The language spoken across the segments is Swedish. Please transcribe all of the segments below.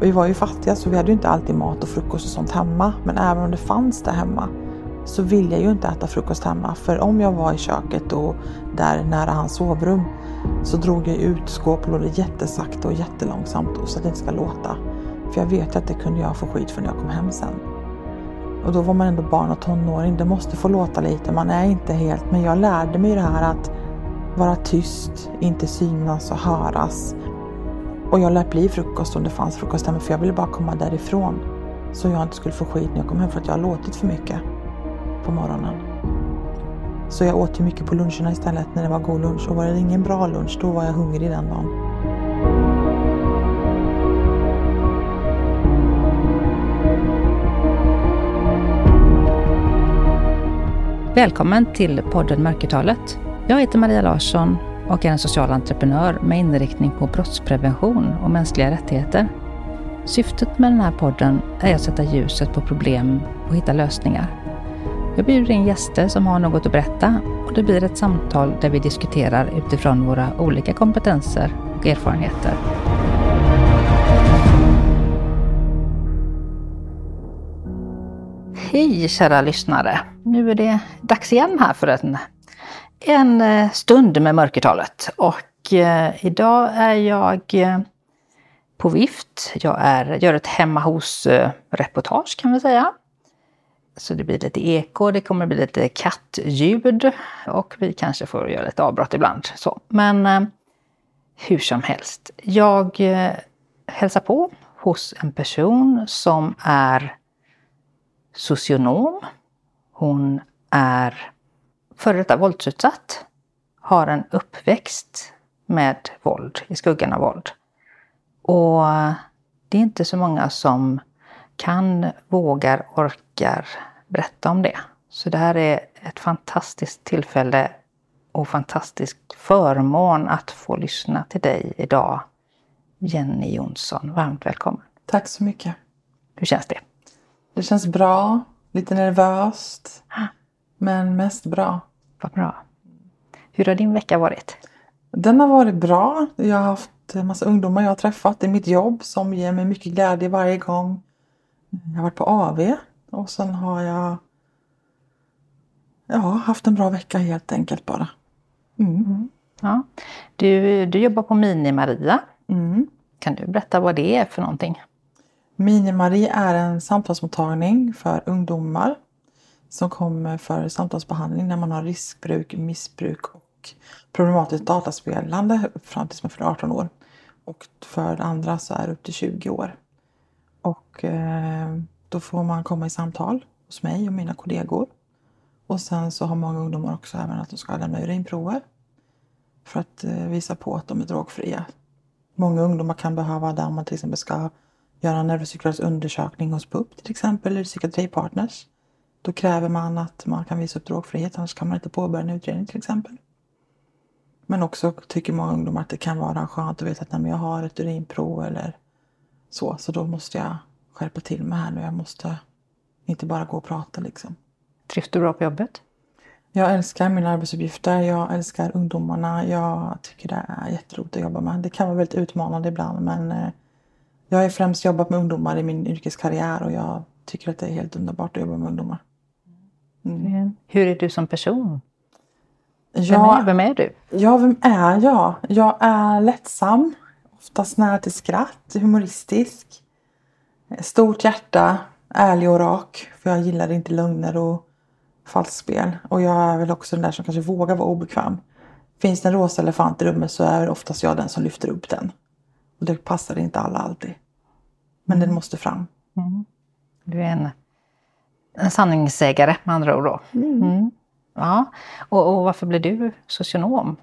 Vi var ju fattiga så vi hade ju inte alltid mat och frukost och sånt hemma. Men även om det fanns det hemma så ville jag ju inte äta frukost hemma. För om jag var i köket och där nära hans sovrum så drog jag ut skåplådor jättesakta och jättelångsamt så att det inte ska låta. För jag vet att det kunde jag få skit för när jag kom hem sen. Och då var man ändå barn och tonåring. Det måste få låta lite. Man är inte helt... Men jag lärde mig det här att vara tyst, inte synas och höras. Och jag lät bli frukost om det fanns frukost hemma för jag ville bara komma därifrån. Så jag inte skulle få skit när jag kom hem för att jag har låtit för mycket på morgonen. Så jag åt ju mycket på luncherna istället när det var god lunch. Och var det ingen bra lunch, då var jag hungrig den dagen. Välkommen till podden Mörkertalet. Jag heter Maria Larsson och är en social entreprenör med inriktning på brottsprevention och mänskliga rättigheter. Syftet med den här podden är att sätta ljuset på problem och hitta lösningar. Jag bjuder in gäster som har något att berätta och det blir ett samtal där vi diskuterar utifrån våra olika kompetenser och erfarenheter. Hej kära lyssnare! Nu är det dags igen här för en, en eh, stund med mörkertalet. Och eh, idag är jag eh, på vift. Jag är, gör ett hemma hos-reportage eh, kan vi säga. Så det blir lite eko, det kommer bli lite kattljud och vi kanske får göra lite avbrott ibland. Så. Men eh, hur som helst. Jag eh, hälsar på hos en person som är socionom. Hon är före detta våldsutsatt. Har en uppväxt med våld, i skuggan av våld. Och det är inte så många som kan, vågar, orkar berätta om det. Så det här är ett fantastiskt tillfälle och fantastisk förmån att få lyssna till dig idag. Jenny Jonsson, varmt välkommen. Tack så mycket. Hur känns det? Det känns bra, lite nervöst, men mest bra. Vad bra. Hur har din vecka varit? Den har varit bra. Jag har haft en massa ungdomar jag har träffat i mitt jobb som ger mig mycket glädje varje gång. Jag har varit på AV och sen har jag ja, haft en bra vecka helt enkelt bara. Mm. Mm. Ja. Du, du jobbar på Mini-Maria. Mm. Kan du berätta vad det är för någonting? Mini-Marie är en samtalsmottagning för ungdomar som kommer för samtalsbehandling när man har riskbruk, missbruk och problematiskt dataspelande fram tills man fyller 18 år. Och för andra så är det upp till 20 år. Och eh, då får man komma i samtal hos mig och mina kollegor. Och sen så har många ungdomar också även att de ska lämna urinprover. För att eh, visa på att de är drogfria. Många ungdomar kan behöva det om man till exempel ska göra en neuropsykiatrisk undersökning hos BUP till exempel, eller psykiatripartners. Då kräver man att man kan visa upp drogfrihet, annars kan man inte påbörja en utredning till exempel. Men också tycker många ungdomar att det kan vara skönt att veta att jag har ett urinprov eller så, så då måste jag skärpa till mig här nu. Jag måste inte bara gå och prata liksom. Trivs du bra på jobbet? Jag älskar mina arbetsuppgifter. Jag älskar ungdomarna. Jag tycker det är jätteroligt att jobba med. Det kan vara väldigt utmanande ibland men eh, jag har främst jobbat med ungdomar i min yrkeskarriär och jag tycker att det är helt underbart att jobba med ungdomar. Mm. Hur är du som person? Vem, är, vem är du? Ja, vem är jag? Jag är lättsam, oftast nära till skratt, humoristisk. Stort hjärta, ärlig och rak. För jag gillar inte lögner och falskspel. Och jag är väl också den där som kanske vågar vara obekväm. Finns det en rosa elefant i rummet så är oftast jag den som lyfter upp den. Och det passar inte alla alltid. Men den måste fram. Mm. Du är en, en sanningssägare med andra ord då. Mm. Mm. Ja. Och, och, varför blev du socionom?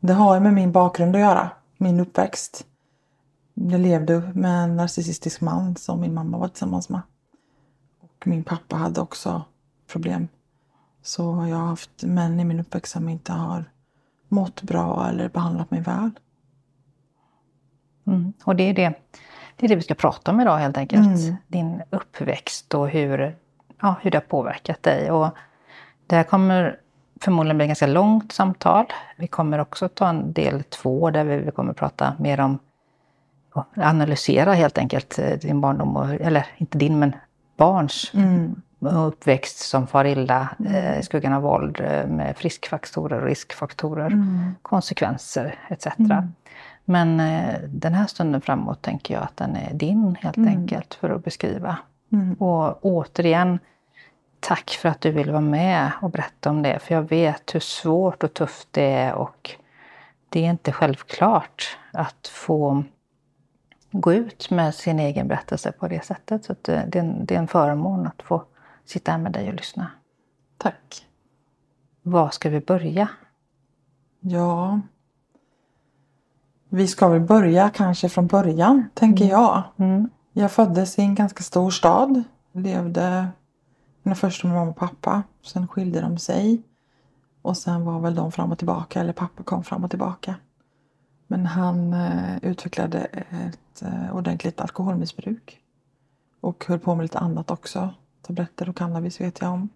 Det har med min bakgrund att göra. Min uppväxt. Jag levde med en narcissistisk man som min mamma var tillsammans med. Och min pappa hade också problem. Så jag har haft män i min uppväxt som inte har mått bra eller behandlat mig väl. Mm. Och det är det, det är det vi ska prata om idag helt enkelt. Mm. Din uppväxt och hur, ja, hur det har påverkat dig. Och det här kommer förmodligen bli ett ganska långt samtal. Vi kommer också ta en del två där vi kommer prata mer om analysera helt enkelt eh, din barndom, och, eller inte din men barns Mm. uppväxt som far illa eh, i skuggan av våld eh, med friskfaktorer och riskfaktorer, Mm. konsekvenser etc. Mm. Men den här stunden framåt tänker jag att den är din helt Mm. enkelt för att beskriva. Mm. Och återigen, tack för att du vill vara med och berätta om det. För jag vet hur svårt och tufft det är och det är inte självklart att få gå ut med sin egen berättelse på det sättet. Så att det, det, är en, det är en förmån att få sitta här med dig och lyssna. Tack. Var ska vi börja? Ja. Vi ska väl börja kanske från början, tänker jag. Mm. Jag föddes i en ganska stor stad. Levde mina första med mamma och pappa. Sen skilde de sig. Och sen var väl de fram och tillbaka, eller pappa kom fram och tillbaka. Men han eh, utvecklade ett eh, ordentligt alkoholmissbruk. Och höll på med lite annat också. Tabletter och cannabis vet jag om.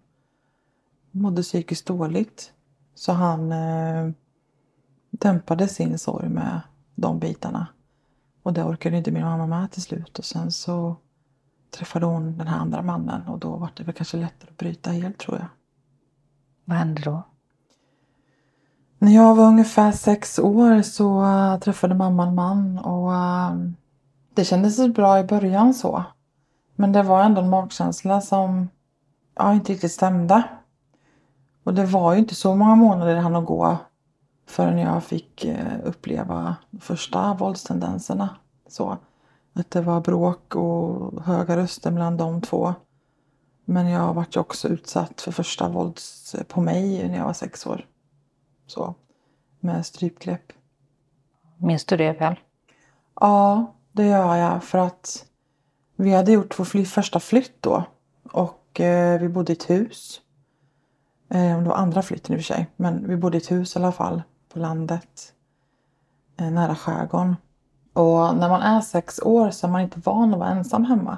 Mådde psykiskt dåligt. Så han eh, dämpade sin sorg med de bitarna. Och det orkade inte min mamma med till slut. Och sen så träffade hon den här andra mannen och då var det väl kanske lättare att bryta helt tror jag. Vad hände då? När jag var ungefär sex år så äh, träffade mamma en man och äh, det kändes bra i början så. Men det var ändå en magkänsla som ja, inte riktigt stämde. Och det var ju inte så många månader hann att gå förrän jag fick eh, uppleva första våldstendenserna. Så att det var bråk och höga röster mellan de två. Men jag vart ju också utsatt för första vålds på mig när jag var sex år. Så. Med strypgrepp. Minns du det väl? Ja, det gör jag för att vi hade gjort vår fly- första flytt då. Och eh, vi bodde i ett hus. Eh, det var andra flytten i och för sig. Men vi bodde i ett hus i alla fall. På landet. Eh, nära skärgården. Och när man är sex år så är man inte van att vara ensam hemma.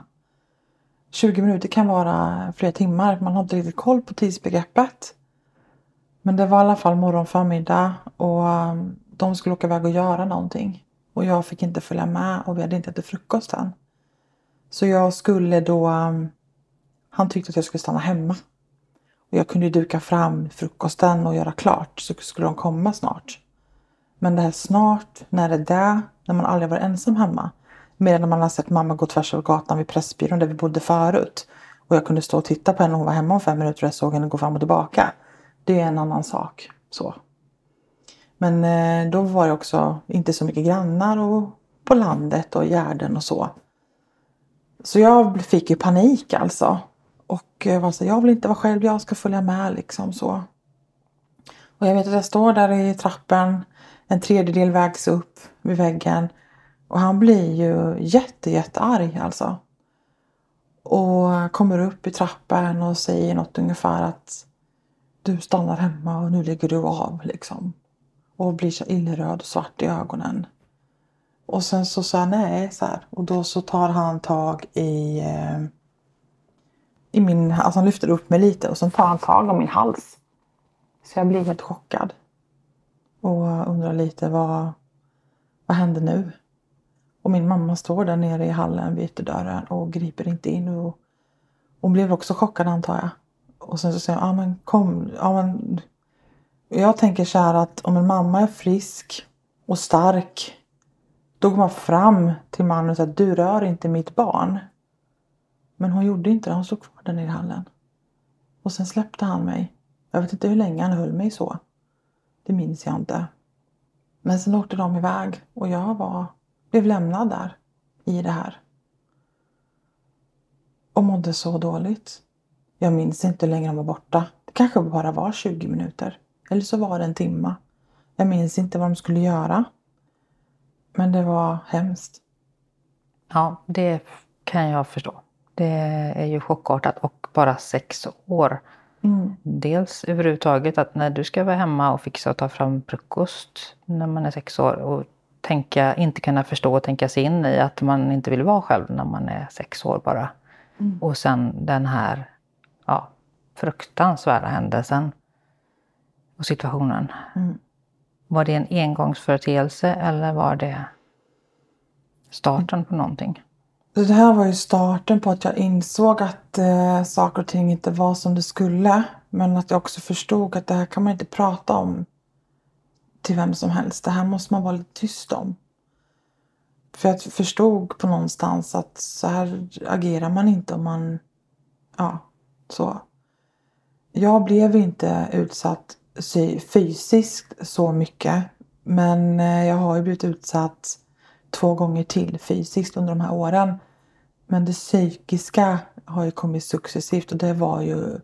20 minuter kan vara flera timmar. Man har inte riktigt koll på tidsbegreppet. Men det var i alla fall morgon, förmiddag och ehm, de skulle åka iväg och göra någonting. Och jag fick inte följa med och vi hade inte ätit frukost än. Så jag skulle då... Ehm, han tyckte att jag skulle stanna hemma. Och jag kunde ju duka fram frukosten och göra klart så skulle de komma snart. Men det här snart, när är det när man aldrig varit ensam hemma? Mer än när man har sett mamma gå tvärs över gatan vid Pressbyrån där vi bodde förut. Och jag kunde stå och titta på henne och hon var hemma om fem minuter och jag såg henne gå fram och tillbaka. Det är en annan sak. Så. Men eh, då var det också inte så mycket grannar och på landet och gärden och så. Så jag fick ju panik alltså. Och var så, jag vill inte vara själv, jag ska följa med liksom så. Och jag vet att jag står där i trappen, en tredjedel vägs upp vid väggen. Och han blir ju jätte, jättearg alltså. Och kommer upp i trappen och säger något ungefär att du stannar hemma och nu lägger du av liksom. Och blir så illröd och svart i ögonen. Och sen så sa jag nej så här. Och då så tar han tag i, eh, i min, alltså han lyfter upp mig lite och sen tar han tag om min hals. Så jag blir helt chockad. Och undrar lite vad, vad händer nu? Och min mamma står där nere i hallen vid ytterdörren och griper inte in. Och hon blev också chockad antar jag. Och sen så säger hon, ja men kom, ja men. Jag tänker så här att om en mamma är frisk och stark. Då går man fram till mannen och säger, du rör inte mitt barn. Men hon gjorde inte det, hon stod kvar där nere i hallen. Och sen släppte han mig. Jag vet inte hur länge han höll mig så. Det minns jag inte. Men sen åkte de iväg och jag var, blev lämnad där i det här. Och mådde så dåligt. Jag minns inte hur länge de var borta. Det kanske bara var 20 minuter. Eller så var det en timma. Jag minns inte vad de skulle göra. Men det var hemskt. Ja, det kan jag förstå. Det är ju chockartat och bara sex år. Mm. Dels överhuvudtaget att när du ska vara hemma och fixa och ta fram frukost när man är sex år och tänka, inte kunna förstå och tänka sig in i att man inte vill vara själv när man är sex år bara. Mm. Och sen den här ja, fruktansvärda händelsen och situationen. Mm. Var det en engångsföreteelse eller var det... starten på någonting? Så det här var ju starten på att jag insåg att eh, saker och ting inte var som det skulle. Men att jag också förstod att det här kan man inte prata om till vem som helst. Det här måste man vara lite tyst om. För jag förstod på någonstans att så här agerar man inte om man... Ja, så. Jag blev inte utsatt fysiskt så mycket. Men eh, jag har ju blivit utsatt två gånger till fysiskt under de här åren. Men det psykiska har ju kommit successivt och det var ju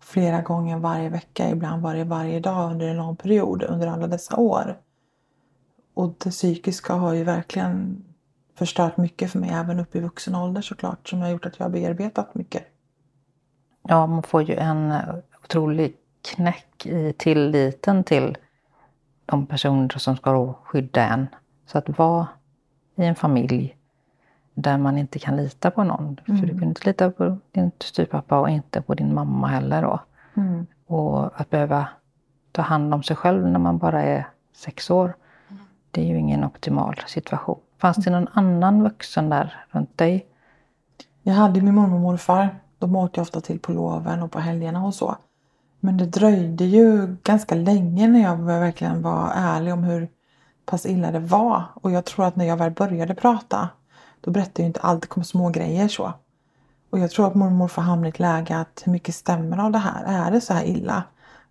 flera gånger varje vecka. Ibland var det varje dag under en lång period under alla dessa år. Och det psykiska har ju verkligen förstört mycket för mig även upp i vuxen ålder såklart som har gjort att jag har bearbetat mycket. Ja, man får ju en otrolig knäck i tilliten till de personer som ska skydda en. Så att vara i en familj där man inte kan lita på någon. Mm. För du kunde inte lita på din styvpappa och inte på din mamma heller då. Mm. Och att behöva ta hand om sig själv när man bara är sex år. Det är ju ingen optimal situation. Fanns det någon annan vuxen där runt dig? Jag hade min mormor och morfar. De åkte ofta till på loven och på helgerna och så. Men det dröjde ju ganska länge när jag verkligen var ärlig om hur pass illa det var. Och jag tror att när jag väl började prata då berättade jag inte allt, det kom små grejer så. Och jag tror att mormor och morfar hamnade i ett läge att hur mycket stämmer av det här? Är det så här illa?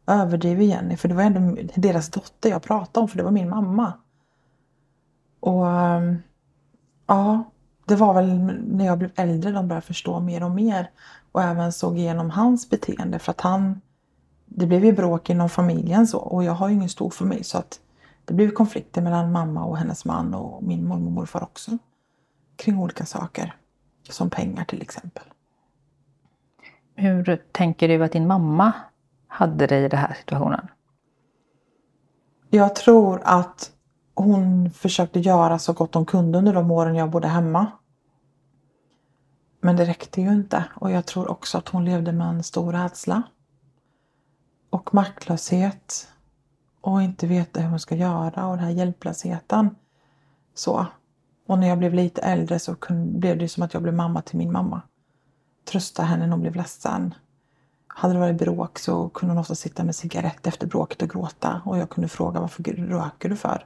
Överdriver Jenny? För det var ändå deras dotter jag pratade om för det var min mamma. Och ehm, ja, det var väl när jag blev äldre de började förstå mer och mer. Och även såg igenom hans beteende för att han det blev ju bråk inom familjen så och jag har ju ingen stor familj så att det blev konflikter mellan mamma och hennes man och min mormor och morfar också. Kring olika saker. Som pengar till exempel. Hur tänker du att din mamma hade det i den här situationen? Jag tror att hon försökte göra så gott hon kunde under de åren jag bodde hemma. Men det räckte ju inte och jag tror också att hon levde med en stor rädsla och maktlöshet och inte veta hur man ska göra och den här hjälplösheten. Så. Och när jag blev lite äldre så blev det som att jag blev mamma till min mamma. Trösta henne när hon blev ledsen. Hade det varit bråk så kunde hon ofta sitta med cigarett efter bråket och gråta och jag kunde fråga varför röker du för?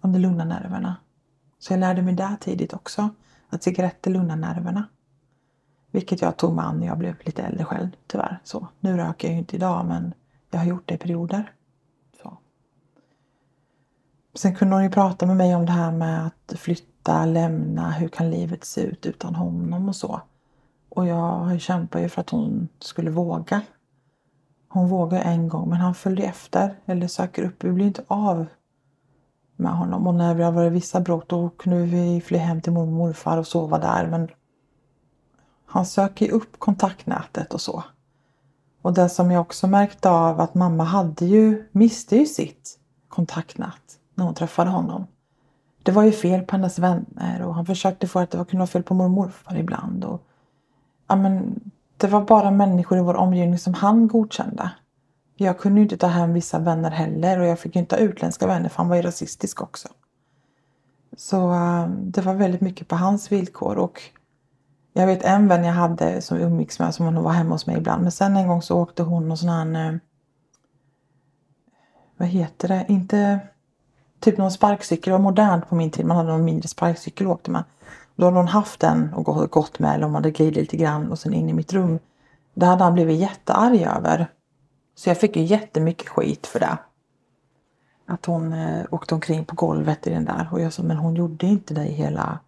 Om det lugnar nerverna. Så jag lärde mig där tidigt också att cigaretter lugnar nerverna. Vilket jag tog mig an när jag blev lite äldre själv tyvärr. Så, nu röker jag ju inte idag men jag har gjort det i perioder. Så. Sen kunde hon ju prata med mig om det här med att flytta, lämna, hur kan livet se ut utan honom och så. Och jag kämpade ju för att hon skulle våga. Hon vågade en gång men han följde efter eller söker upp. Vi blir inte av med honom. Och när vi har varit vissa bråk då kunde vi fly hem till mormor och morfar och sova där. Men han söker ju upp kontaktnätet och så. Och det som jag också märkte av att mamma hade ju, miste ju sitt kontaktnät när hon träffade honom. Det var ju fel på hennes vänner och han försökte få att det kunde vara fel på mormor och morfar ibland. Och, ja, men, det var bara människor i vår omgivning som han godkände. Jag kunde ju inte ta hem vissa vänner heller och jag fick ju inte ha utländska vänner för han var ju rasistisk också. Så eh, det var väldigt mycket på hans villkor och jag vet en vän jag hade som umgicks med som hon var hemma hos mig ibland. Men sen en gång så åkte hon och sån här... Eh, vad heter det? Inte... Typ någon sparkcykel. Det var modernt på min tid. Man hade någon mindre sparkcykel och åkte med. Då hade hon haft den och gått med. Eller hon hade glidit lite grann och sen in i mitt rum. Det hade han blivit jättearg över. Så jag fick ju jättemycket skit för det. Att hon eh, åkte omkring på golvet i den där. Och jag sa, men hon gjorde inte det i hela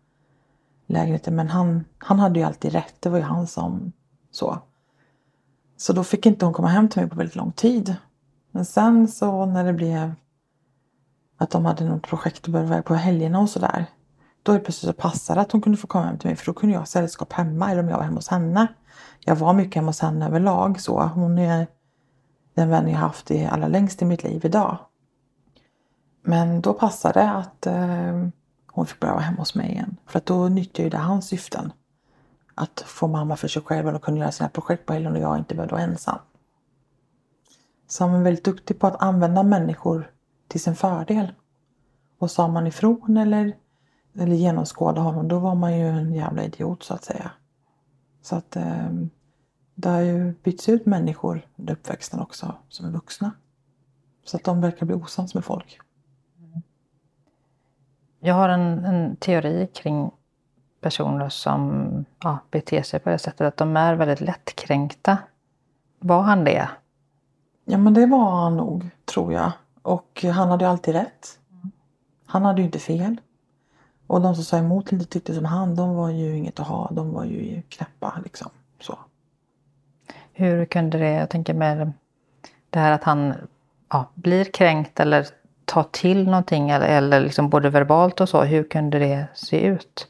lägenheten. Men han, han hade ju alltid rätt. Det var ju han som så. Så då fick inte hon komma hem till mig på väldigt lång tid. Men sen så när det blev att de hade något projekt och började iväg på helgerna och sådär. Då är det plötsligt så passade att hon kunde få komma hem till mig för då kunde jag ha sällskap hemma eller om jag var hemma hos henne. Jag var mycket hemma hos henne överlag så. Hon är den vän jag haft i allra längst i mitt liv idag. Men då passade det att eh, hon fick börja vara hemma hos mig igen. För att då nyttjade ju det hans syften. Att få mamma för sig själv och kunna göra sina projekt på helgen och jag inte behövde vara ensam. Så han var väldigt duktig på att använda människor till sin fördel. Och sa man ifrån eller eller genomskåda honom, då var man ju en jävla idiot så att säga. Så att eh, det har ju bytts ut människor under uppväxten också som är vuxna. Så att de verkar bli osams med folk. Jag har en, en teori kring personer som ja, beter sig på det sättet att de är väldigt lättkränkta. Var han det? Ja men det var han nog, tror jag. Och han hade ju alltid rätt. Han hade ju inte fel. Och de som sa emot inte tyckte som han, de var ju inget att ha. De var ju knäppa liksom. Så. Hur kunde det, jag tänker med det här att han ja, blir kränkt eller tar till någonting eller, eller liksom både verbalt och så. Hur kunde det se ut?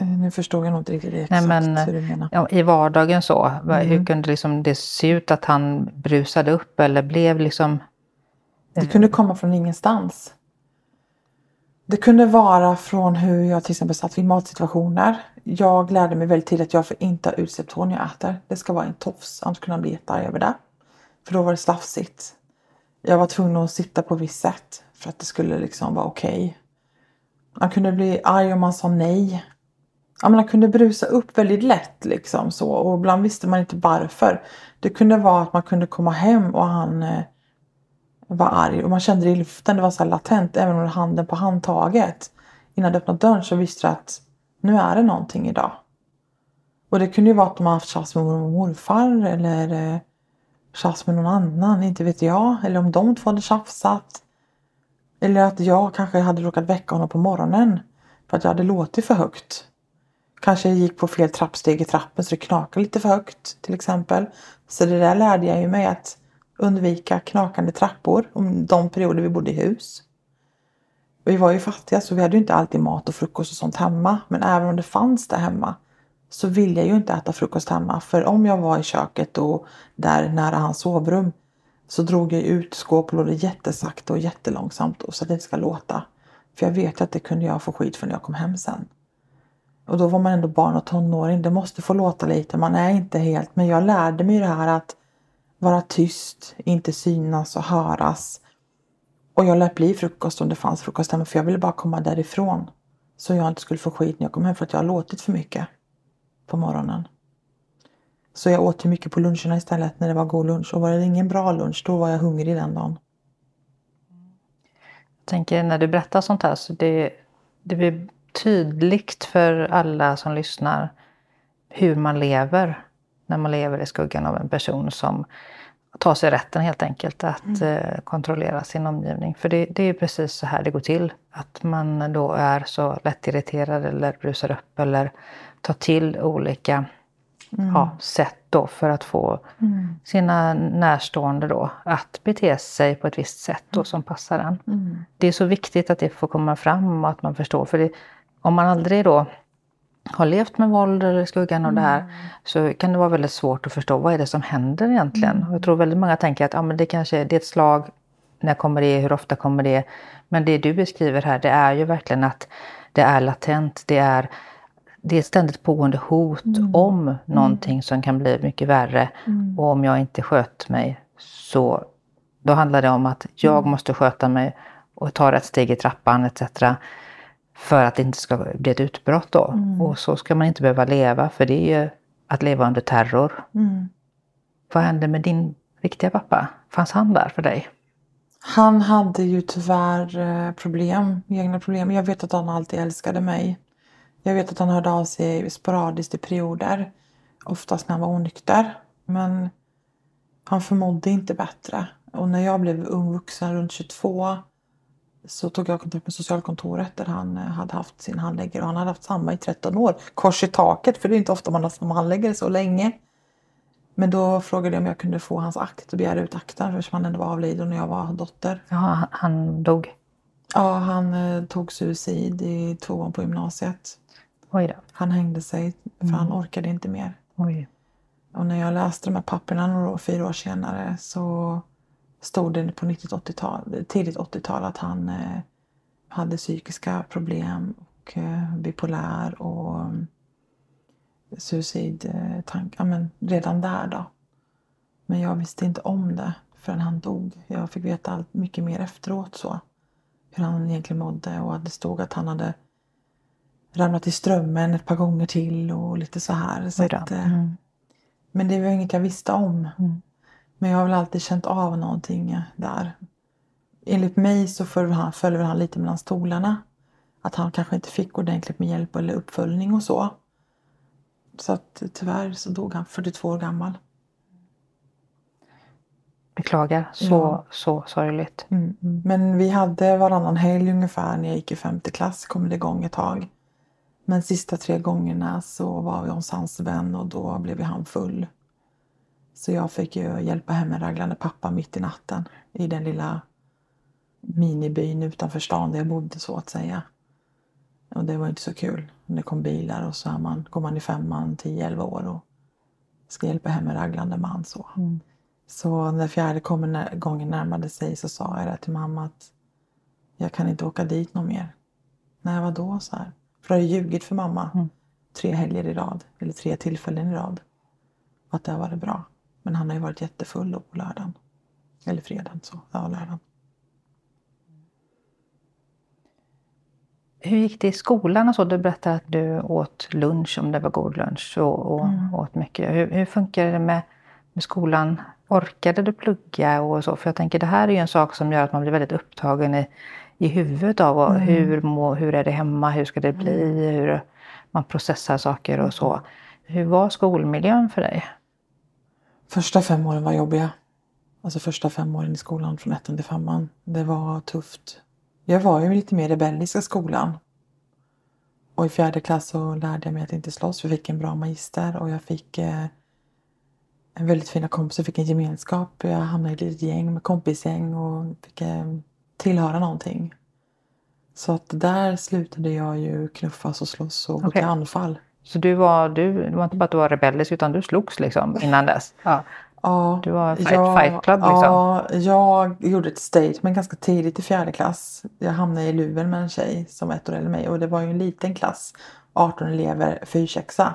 Eh, Nu förstod jag nog inte riktigt exakt Nej, men, hur du menar. Ja, I vardagen så, Mm. hur kunde liksom det se ut att han brusade upp eller blev liksom... Det kunde komma från ingenstans. Det kunde vara från hur jag till exempel satt vid matsituationer. Jag lärde mig väldigt tidigt att jag får inte ha utsläppt hår när jag äter. Det ska vara en tofs, annars kunde han bli jättearg över det. För då var det slafsigt. Jag var tvungen att sitta på visst sätt för att det skulle liksom vara okej. Han kunde bli arg om man sa nej. Ja, men han kunde brusa upp väldigt lätt liksom så och ibland visste man inte varför. Det kunde vara att man kunde komma hem och han eh, var arg och man kände det i luften. Det var så här latent även om det handen på handtaget. Innan du öppnade dörren så visste du att nu är det någonting idag. Och det kunde ju vara att de har haft tjafs med mormor och morfar eller eh, tjafs med någon annan, inte vet jag. Eller om de två hade tjafsat. Eller att jag kanske hade råkat väcka honom på morgonen för att jag hade låtit för högt. Kanske jag gick på fel trappsteg i trappen så det knakade lite för högt till exempel. Så det där lärde jag ju mig att undvika knakande trappor om de perioder vi bodde i hus. Vi var ju fattiga så vi hade ju inte alltid mat och frukost och sånt hemma. Men även om det fanns det hemma så ville jag ju inte äta frukost hemma. För om jag var i köket och där nära hans sovrum så drog jag ut skåplådor jättesakta och jättelångsamt och så att det inte ska låta. För jag vet att det kunde jag få skit för när jag kom hem sen. Och då var man ändå barn och tonåring. Det måste få låta lite. Man är inte helt. Men jag lärde mig det här att vara tyst, inte synas och höras. Och jag lät bli frukost om det fanns frukost hemma för jag ville bara komma därifrån. Så jag inte skulle få skit när jag kom hem för att jag har låtit för mycket på morgonen. Så jag åt ju mycket på luncherna istället när det var god lunch. Och var det ingen bra lunch då var jag hungrig den dagen. Jag tänker när du berättar sånt här så det, det blir tydligt för alla som lyssnar hur man lever när man lever i skuggan av en person som tar sig rätten helt enkelt att eh, kontrollera sin omgivning. För det, det är precis så här det går till. Att man då är så lättirriterad eller brusar upp eller tar till olika ja, sätt då för att få sina närstående då att bete sig på ett visst sätt då som passar en. Det är så viktigt att det får komma fram och att man förstår. För det, om man aldrig då har levt med våld eller skuggan av det här så kan det vara väldigt svårt att förstå vad är det som händer egentligen. Och jag tror väldigt många tänker att ja, men det kanske det är ett slag, när kommer det, hur ofta kommer det? Men det du beskriver här det är ju verkligen att det är latent, det är, det är ständigt pågående hot om någonting som kan bli mycket värre. Och om jag inte sköter mig så då handlar det om att jag måste sköta mig och ta rätt steg i trappan etc. För att det inte ska bli ett utbrott då. Och så ska man inte behöva leva för det är ju att leva under terror. Vad hände med din riktiga pappa? Fanns han där för dig? Han hade ju tyvärr eh, problem, egna problem. Jag vet att han alltid älskade mig. Jag vet att han hörde av sig sporadiskt i perioder. Oftast när han var onykter. Men han förmådde inte bättre. Och när jag blev ung vuxen runt 22 så tog jag kontakt med socialkontoret där han eh, hade haft sin handläggare. Och han hade haft samma i 13 år. Kors i taket, för det är inte ofta man har samma handläggare så länge. Men då frågade jag om jag kunde få hans akt och begära ut akten eftersom han ändå var avliden när jag var dotter. Ja, han, dog. Ja, han eh, tog suicid i tvåan på gymnasiet. Oj då. Han hängde sig för han orkade inte mer. Oj. Och när jag läste de här papperna några fyra år senare så stod det på 90-80-tal, tidigt 80-tal att han eh, hade psykiska problem och eh, bipolär och mm, suicidtank. Ja, men redan där då. Men jag visste inte om det förrän han dog. Jag fick veta allt mycket mer efteråt så. hur han egentligen mådde och att det stod att han hade ramlat i strömmen ett par gånger till och lite så här. Så att, eh, Mm. Men det var inget jag visste om. Mm. Men jag har väl alltid känt av någonting där. Enligt mig så föll han, väl han lite mellan stolarna. Att han kanske inte fick ordentligt med hjälp eller uppföljning och så. Så att tyvärr så dog han 42 år gammal. Beklagar, så, Ja. så sorgligt. Mm. Men vi hade varannan helg ungefär när jag gick i femte klass. kom det igång ett tag. Men sista tre gångerna så var vi hos hans vän och då blev han full. Så jag fick ju hjälpa hem en raglande pappa mitt i natten i den lilla minibyn utanför stan där jag bodde så att säga. Och det var inte så kul. Det kom bilar och så är man, går man i femman 10-11 år och ska hjälpa hem en raglande man så. Mm. Så när fjärde gången närmade sig så sa jag det till mamma att jag kan inte åka dit någon mer. Nej, vadå? Så här. För jag har ljugit för mamma Mm. tre helger i rad, eller tre tillfällen i rad. Att det har varit bra. Men han har ju varit jättefull då på lördagen. Eller fredagen, så. Ja, lördagen. Hur gick det i skolan och så? Du berättade att du åt lunch, om det var god lunch, och, och Mm. åt mycket. Hur, hur funkar det med, med skolan? Orkade du plugga och så? För jag tänker det här är ju en sak som gör att man blir väldigt upptagen i, i huvudet av Mm. hur, må, hur är det hemma, hur ska det bli, hur man processar saker och så. Hur var skolmiljön för dig? Första fem åren var jobbiga. Alltså första fem åren i skolan från ettan till femman. Det var tufft. Jag var ju lite mer rebellisk i skolan. Och i fjärde klass så lärde jag mig att inte slåss. Vi fick en bra magister och jag fick eh, en väldigt fina kompisar. fick en gemenskap. Jag hamnade i ett litet gäng med kompisgäng och fick eh, tillhöra någonting. Så att där slutade jag ju knuffas och slåss och gå Okej. till anfall. Så du var, du, det var inte bara att du var rebellisk utan du slogs liksom innan dess? Ja. Ja, Du var fight, fight club liksom? Ja, jag gjorde ett statement ganska tidigt i fjärde klass. Jag hamnade i luven med en tjej som var ett år äldre mig och det var ju en liten klass. 18 elever, fyrsexa.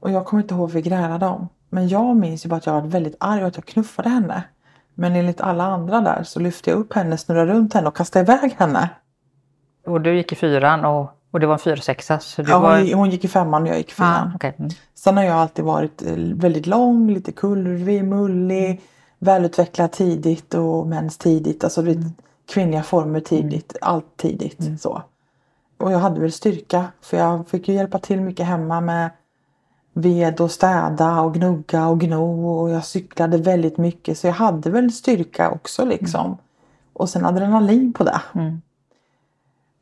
Och jag kommer inte ihåg vad vi grälade om. Men jag minns ju bara att jag var väldigt arg och att jag knuffade henne. Men enligt alla andra där så lyfte jag upp henne, snurrade runt henne och kastade iväg henne. Och du gick i fyran och, och det var en fyrsexa? Så du Ja, var... hon, hon gick i femman och jag gick i fyran. Ah, okej. Mm. Sen har jag alltid varit eh, väldigt lång, lite kurvig, mullig, välutvecklad tidigt och mens tidigt. Alltså mm. kvinnliga former tidigt, allt tidigt. Så. Och jag hade väl styrka för jag fick ju hjälpa till mycket hemma med ved och städa och gnugga och gno och jag cyklade väldigt mycket så jag hade väl styrka också liksom. Och sen adrenalin på det.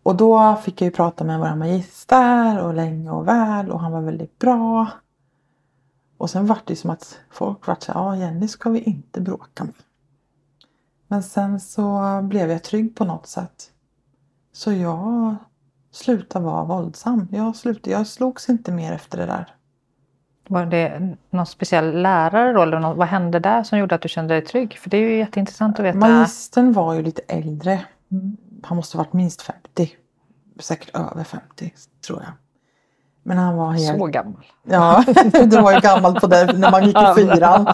Mm. Och då fick jag ju prata med vår magister och länge och väl och han var väldigt bra. Och sen vart det som att folk vart så här, ja Jenny ska vi inte bråka med. Men sen så blev jag trygg på något sätt. Så jag slutade vara våldsam. Jag, slutade, jag slogs inte mer efter det där. Var det någon speciell lärare då? Eller något, vad hände där som gjorde att du kände dig trygg? För det är ju jätteintressant att veta. Magistern var ju lite äldre. Han måste ha varit minst 50. Säkert över 50 tror jag. Men han var helt... Så gammal. Ja, det var ju gammalt på det när man gick i fyran.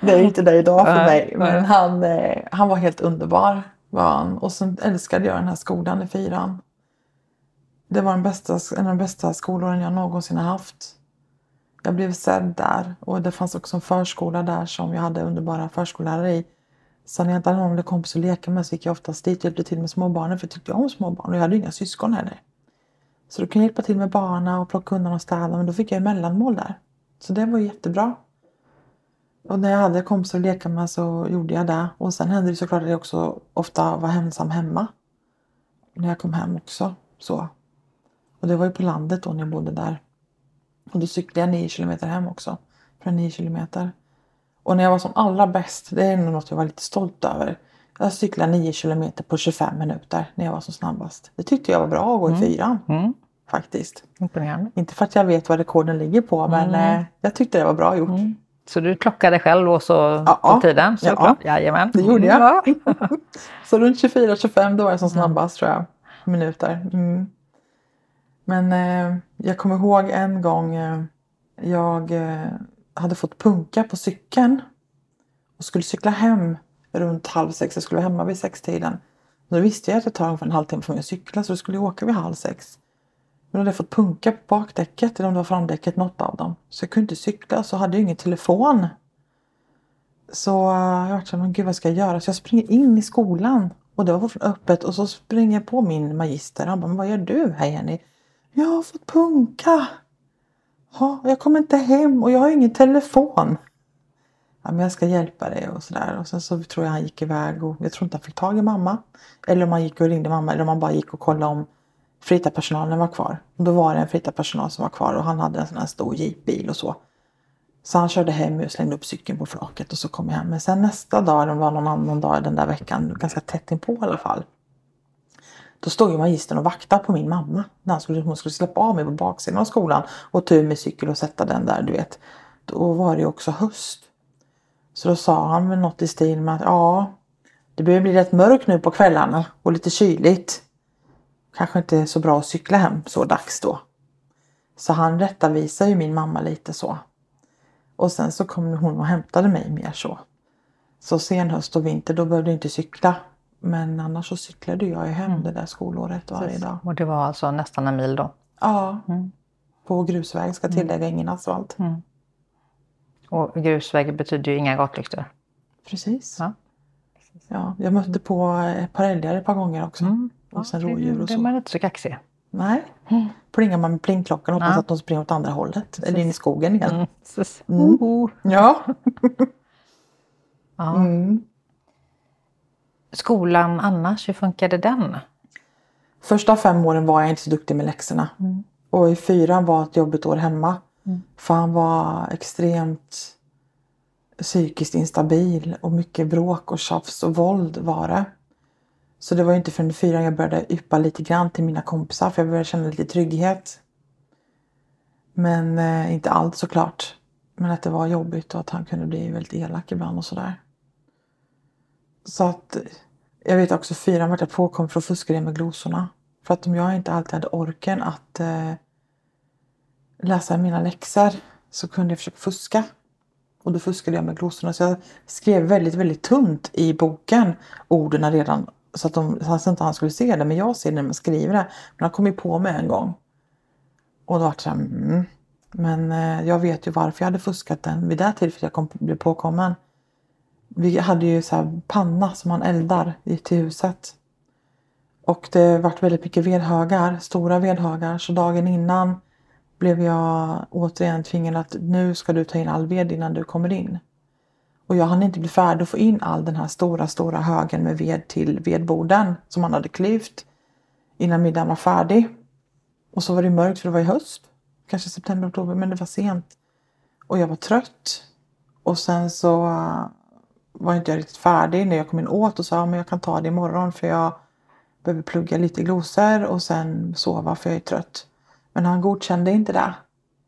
Det är inte det idag för mig. Men han, eh, han var helt underbar. Var han. Och sen älskade jag den här skolan i fyran. Det var den bästa, en av de bästa skolåren jag någonsin har haft. Jag blev sedd där och det fanns också en förskola där som jag hade underbara förskollärare i. Sen när jag inte hade någon kompis att leka med så gick jag oftast dit och hjälpte till med småbarnen för jag tyckte om småbarn och jag hade inga syskon heller. Så då kunde jag hjälpa till med barna och plocka undan och städa men då fick jag ju mellanmål där. Så det var ju jättebra. Och när jag hade kompisar att leka med så gjorde jag det. Och sen hände det såklart att jag också ofta var ensam hemma. När jag kom hem också. Så. Och det var ju på landet då när jag bodde där. Och då cyklade jag nio kilometer hem också. Från nio kilometer. Och när jag var som allra bäst, det är något jag var lite stolt över. Jag cyklade 9 kilometer på 25 minuter när jag var som snabbast. Det tyckte jag var bra att gå i fyran. Mm. Faktiskt. Imponerande. Inte för att jag vet vad rekorden ligger på men Mm. eh, jag tyckte det var bra gjort. Så du klockade själv och så Ja. på tiden? Ja. Såklart. Jajamän. Det gjorde jag. Ja. Så runt 24-25 då var jag som snabbast tror jag. Minuter. Mm. Men eh, jag kommer ihåg en gång eh, jag eh, hade fått punka på cykeln och skulle cykla hem runt halv sex. Jag skulle vara hemma vid sextiden. då visste jag att det tar ungefär en halvtimme för mig att cykla så då skulle jag åka vid halv sex. Men då hade jag fått punka på bakdäcket eller om det var framdäcket, något av dem. Så jag kunde inte cykla så hade jag ingen telefon. Så jag var såhär, men gud vad ska jag göra? Så jag springer in i skolan och det var fortfarande öppet och så springer jag på min magister. Han bara, men vad gör du här Jenny? Jag har fått punka. Ja, jag kommer inte hem och jag har ingen telefon. Ja, men jag ska hjälpa dig och sådär. Och sen så tror jag han gick iväg och jag tror inte han fick tag i mamma. Eller om han gick och ringde mamma eller om han bara gick och kollade om fritarpersonalen var kvar. Och då var det en fritarpersonal som var kvar och han hade en sån här stor jeepbil och så. Så han körde hem och slängde upp cykeln på flaket och så kom jag hem. Men sen nästa dag, det var någon annan dag den där veckan, ganska tätt inpå i alla fall. Då stod ju magistern och vaktade på min mamma. När skulle, hon skulle släppa av mig på baksidan av skolan och ta ur min cykel och sätta den där, du vet. Då var det ju också höst. Så då sa han väl något i stil med att ja, det börjar bli rätt mörkt nu på kvällarna och lite kyligt. Kanske inte så bra att cykla hem så dags då. Så han rättavisade ju min mamma lite så. Och sen så kom hon och hämtade mig mer så. Så sen höst och vinter då behövde jag inte cykla. Men annars så cyklade jag ju hem Mm. det där skolåret varje dag. Och det var alltså nästan en mil då? Ja, Mm. på grusväg ska tillägga, ingen asfalt. Och grusväg betyder ju inga gatlyktor. Precis. Ja. Ja, jag mötte på ett par älgar ett par gånger också. Mm. Och sen rådjur och Det är så. man inte så kaxig. Nej. Mm. Plingar man med plingklockan och hoppas Ja. att de springer åt andra hållet. Eller in i skogen igen. Mm. Precis. Mm. Ja. Ja. Skolan annars, hur funkade den? Första fem åren var jag inte så duktig med läxorna. Mm. Och i fyran var ett jobbigt år hemma. Mm. För han var extremt psykiskt instabil och mycket bråk och tjafs och våld var det. Så det var inte förrän i fyran jag började yppa lite grann till mina kompisar för jag började känna lite trygghet. Men eh, inte allt såklart. Men att det var jobbigt och att han kunde bli väldigt elak ibland och sådär. Så att jag vet också fyran vart jag påkom för att fuska det med glosorna. För att om jag inte alltid hade orken att eh, läsa mina läxor så kunde jag försöka fuska. Och då fuskade jag med glosorna. Så jag skrev väldigt, väldigt tunt i boken orden redan så att, de, så att inte han skulle se det. Men jag ser det när man skriver det. Men han kom ju på mig en gång. Och då var det så här, mm. Men eh, jag vet ju varför jag hade fuskat den vid det tillfället jag kom, blev påkommen. Vi hade ju så här panna som man eldar i till huset. Och det vart väldigt mycket vedhögar, stora vedhögar. Så dagen innan blev jag återigen tvingad att nu ska du ta in all ved innan du kommer in. Och jag hann inte bli färdig att få in all den här stora, stora högen med ved till vedborden som han hade klyvt innan middagen var färdig. Och så var det mörkt för det var i höst. Kanske september, oktober, men det var sent. Och jag var trött. Och sen så var inte jag riktigt färdig när jag kom in åt och sa men jag kan ta det imorgon för jag behöver plugga lite glosor och sen sova för jag är trött. Men han godkände inte det.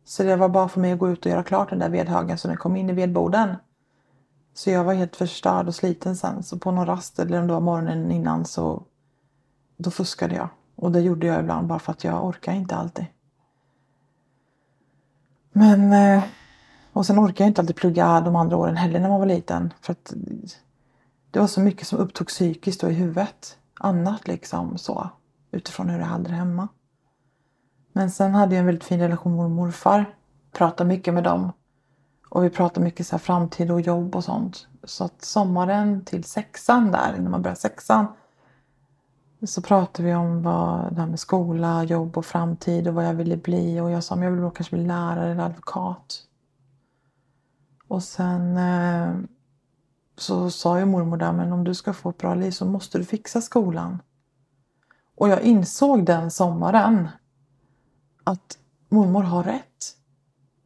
Så det var bara för mig att gå ut och göra klart den där vedhögen så den kom in i vedboden. Så jag var helt förstörd och sliten sen. Så på någon rast eller om det var morgonen innan så då fuskade jag. Och det gjorde jag ibland bara för att jag orkar inte alltid. Men eh, och sen orkade jag inte alltid plugga de andra åren heller när man var liten. För att det var så mycket som upptog psykiskt och i huvudet. Annat liksom så. Utifrån hur jag hade det hemma. Men sen hade jag en väldigt fin relation med mormor och morfar. Pratade mycket med dem. Och vi pratade mycket så här framtid och jobb och sånt. Så att sommaren till sexan där, innan man började sexan. Så pratade vi om vad det här med skola, jobb och framtid och vad jag ville bli. Och jag sa att jag vill kanske bli lärare eller advokat. Och sen eh, så sa ju mormor där, men om du ska få ett bra liv så måste du fixa skolan. Och jag insåg den sommaren att mormor har rätt.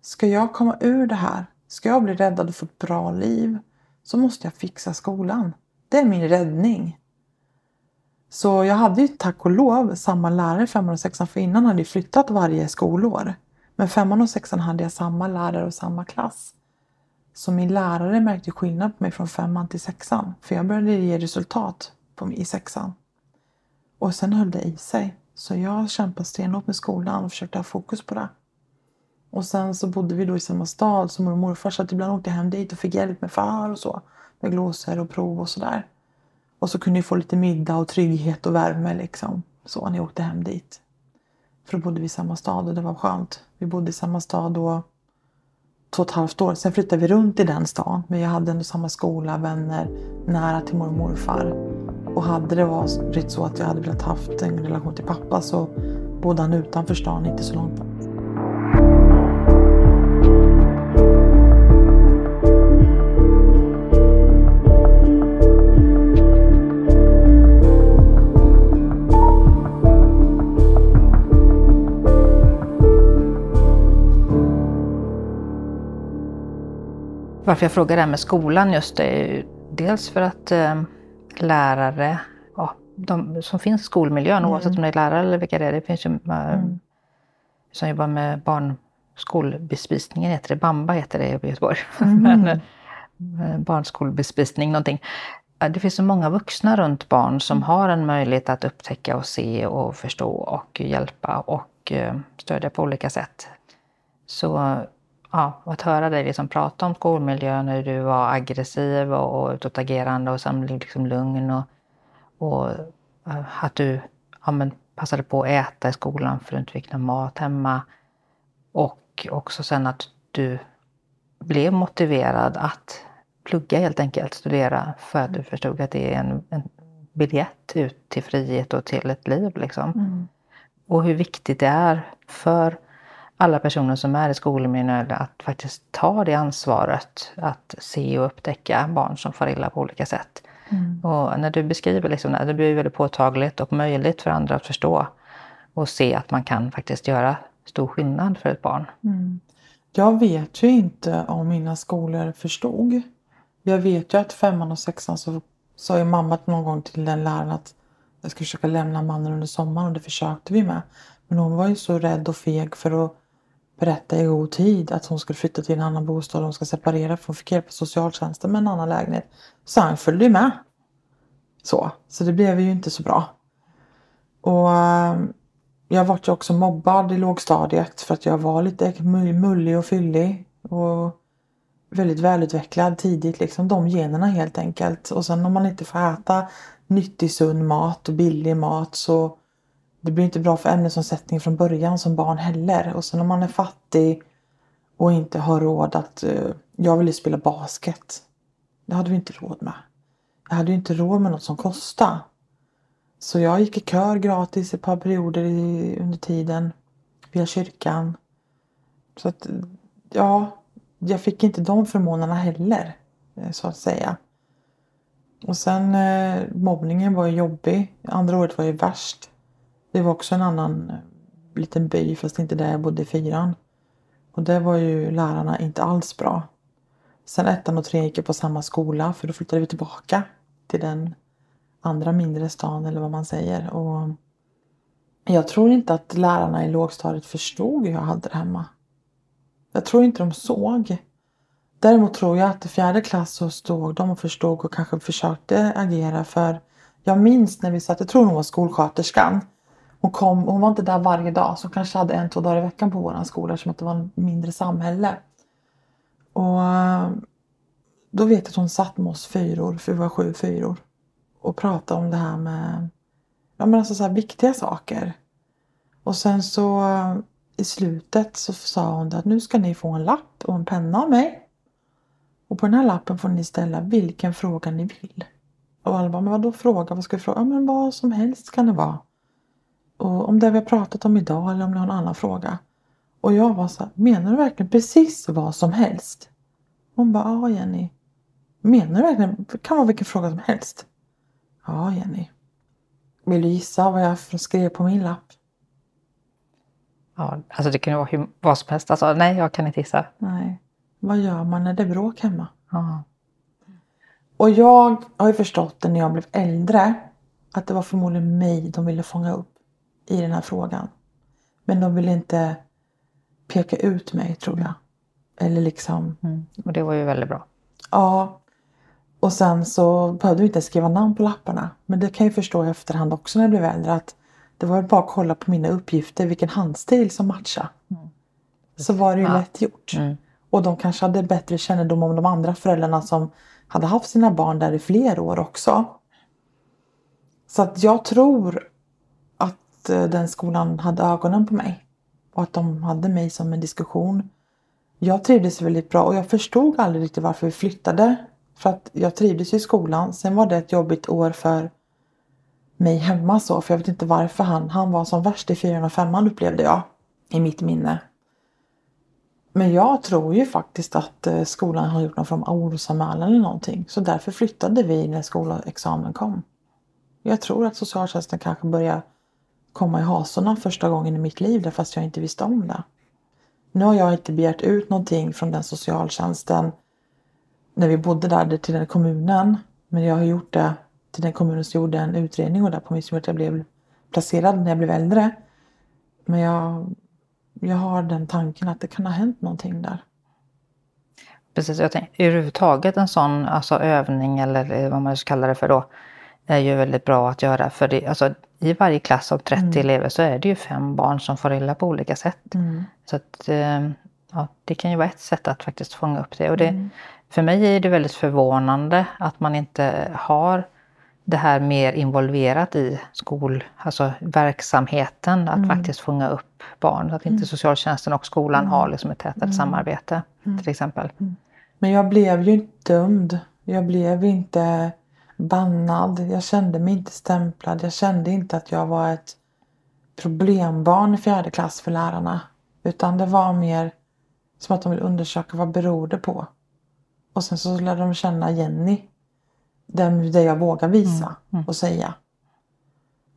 Ska jag komma ur det här, ska jag bli räddad och få ett bra liv, så måste jag fixa skolan. Det är min räddning. Så jag hade ju tack och lov samma lärare femman och sexan för innan hade jag flyttat varje skolår. Men femman och sexan hade jag samma lärare och samma klass. Så min lärare märkte skillnad på mig från femman till sexan. För jag började ge resultat på, i sexan. Och sen höll det i sig. Så jag kämpade stenhårt med skolan och försökte ha fokus på det. Och sen så bodde vi då i samma stad som mormor och morfar så att ibland åkte jag hem dit och fick hjälp med far och så. Med glosor och prov och sådär. Och så kunde jag få lite middag och trygghet och värme liksom. Så när jag åkte hem dit. För då bodde vi i samma stad och det var skönt. Vi bodde i samma stad då två och ett halvt år. Sen flyttade vi runt i den stan. Men jag hade ändå samma skola, vänner, nära till mormor och morfar. Och hade det varit så att jag hade velat haft en relation till pappa så bodde han utanför stan, inte så långt bort. Varför jag frågar det här med skolan just det är ju dels för att eh, lärare, ja, de som finns i skolmiljön Mm. oavsett om det är lärare eller vilka det är, det finns ju eh, Mm. som jobbar med barnskolbespisningen, heter det, Bamba heter det i Göteborg. Mm. Men, eh, barnskolbespisning någonting. Det finns så många vuxna runt barn Mm. som har en möjlighet att upptäcka och se och förstå och hjälpa och eh, stödja på olika sätt. Så ja, att höra dig liksom prata om skolmiljön när du var aggressiv och, och utåtagerande och sen liksom lugn och, och eh, att du ja, men, passade på att äta i skolan för att du inte fick någon mat hemma. Och också sen att du blev motiverad att plugga helt enkelt, studera för att du förstod att det är en, en biljett ut till frihet och till ett liv. Liksom. Mm. Och hur viktigt det är för alla personer som är i skolmiljön att faktiskt ta det ansvaret att se och upptäcka barn som far illa på olika sätt. Mm. Och när du beskriver liksom det, det blir väldigt påtagligt och möjligt för andra att förstå och se att man kan faktiskt göra stor skillnad för ett barn. Mm. Jag vet ju inte om mina skolor förstod. Jag vet ju att femman och sexan så sa ju mamma någon gång till den läraren att jag ska försöka lämna mannen under sommaren och det försökte vi med. Men hon var ju så rädd och feg för att berätta i god tid att hon skulle flytta till en annan bostad hon ska separera för hon fick hjälp av socialtjänsten med en annan lägenhet. Så han följde ju med. Så, så det blev ju inte så bra. Och eh, jag vart ju också mobbad i lågstadiet för att jag var lite mullig och fyllig. Och väldigt välutvecklad tidigt, liksom de generna helt enkelt. Och sen om man inte får äta nyttig sund mat och billig mat så det blir inte bra för ämnesomsättning från början som barn heller. Och sen om man är fattig och inte har råd att... uh, jag ville spela basket. Det hade vi inte råd med. Jag hade ju inte råd med något som kostade. Så jag gick i kör gratis ett par perioder i, under tiden via kyrkan. Så att, ja, jag fick inte de förmånerna heller, eh, så att säga. Och sen eh, mobbningen var ju jobbig. Andra året var ju värst. Det var också en annan eh, liten by, fast inte där jag bodde i fyran. Och där var ju lärarna inte alls bra. Sen ettan och trean gick jag på samma skola för då flyttade vi tillbaka till den andra mindre stan eller vad man säger. Och jag tror inte att lärarna i lågstadiet förstod hur jag hade det hemma. Jag tror inte de såg. Däremot tror jag att i fjärde klass så stod de och förstod och kanske försökte agera för jag minns när vi satt, jag tror hon var skolsköterskan. Hon, kom, hon var inte där varje dag så hon kanske hade en, två dagar i veckan på vår skola som att det var en mindre samhälle. Och eh, då vet jag att hon satt med oss fyror, för vi var sju fyror. Och pratade om det här med ja, men alltså så här viktiga saker. Och sen så eh, i slutet så sa hon att nu ska ni få en lapp och en penna av mig. Och på den här lappen får ni ställa vilken fråga ni vill. Och alla bara, men vadå fråga? Vad ska vi fråga? Ja, men vad som helst kan det vara. Och om det vi har pratat om idag eller om ni har en annan fråga. Och jag var så här, menar du verkligen precis vad som helst? Hon bara, ja Jenny. Menar du verkligen? Det kan vara vilken fråga som helst. Ja Jenny. Vill du gissa vad jag skrev på min lapp? Ja, alltså det kan ju vara hur, vad som helst. Alltså, nej, jag kan inte gissa. Nej. Vad gör man när det är bråk hemma? Ja. Och jag har ju förstått det när jag blev äldre att det var förmodligen mig de ville fånga upp i den här frågan. Men de ville inte peka ut mig tror jag. Eller liksom, Mm. Och det var ju väldigt bra. ja. Och sen så behövde vi inte skriva namn på lapparna. Men det kan jag förstå i efterhand också när jag blev äldre att det var bara att kolla på mina uppgifter vilken handstil som matchade. Så var det ju Ja. lätt gjort. Mm. Och de kanske hade bättre kännedom om de andra föräldrarna som hade haft sina barn där i fler år också. Så att jag tror Eh, den skolan hade ögonen på mig. Och att de hade mig som en diskussion. Jag trivdes väldigt bra och jag förstod aldrig riktigt varför vi flyttade. För att jag trivdes i skolan. Sen var det ett jobbigt år för mig hemma så. För jag vet inte varför han, han var som värst i fyran och femman upplevde jag. I mitt minne. Men jag tror ju faktiskt att eh, skolan har gjort någon form av orosanmälan eller någonting. Så därför flyttade vi när skolexamen kom. Jag tror att socialtjänsten kanske började komma i hasorna första gången i mitt liv fast jag inte visste om det. Nu har jag inte begärt ut någonting från den socialtjänsten när vi bodde där till den kommunen. Men jag har gjort det till den kommunen som gjorde en utredning och där på mig som att jag blev placerad när jag blev äldre. Men jag, jag har den tanken att det kan ha hänt någonting där. Precis, jag tänker överhuvudtaget en sån alltså, övning eller eh, vad man ska kalla det för då är ju väldigt bra att göra. För det, alltså, i varje klass av 30 mm. elever så är det ju fem barn som får illa på olika sätt. Mm. Så att, eh, ja, det kan ju vara ett sätt att faktiskt fånga upp det. Och det, mm. För mig är det väldigt förvånande att man inte har det här mer involverat i skol, alltså verksamheten, att mm. faktiskt fånga upp barn. Att inte mm. socialtjänsten och skolan mm. har liksom ett tätare mm. samarbete till exempel. Men jag blev ju inte dömd. Jag blev inte bannad. Jag kände mig inte stämplad. Jag kände inte att jag var ett problembarn i fjärde klass för lärarna. Utan det var mer som att de ville undersöka vad beror det på. Och sen så lärde de känna Jenny. Det, det jag vågar visa mm. Mm. och säga.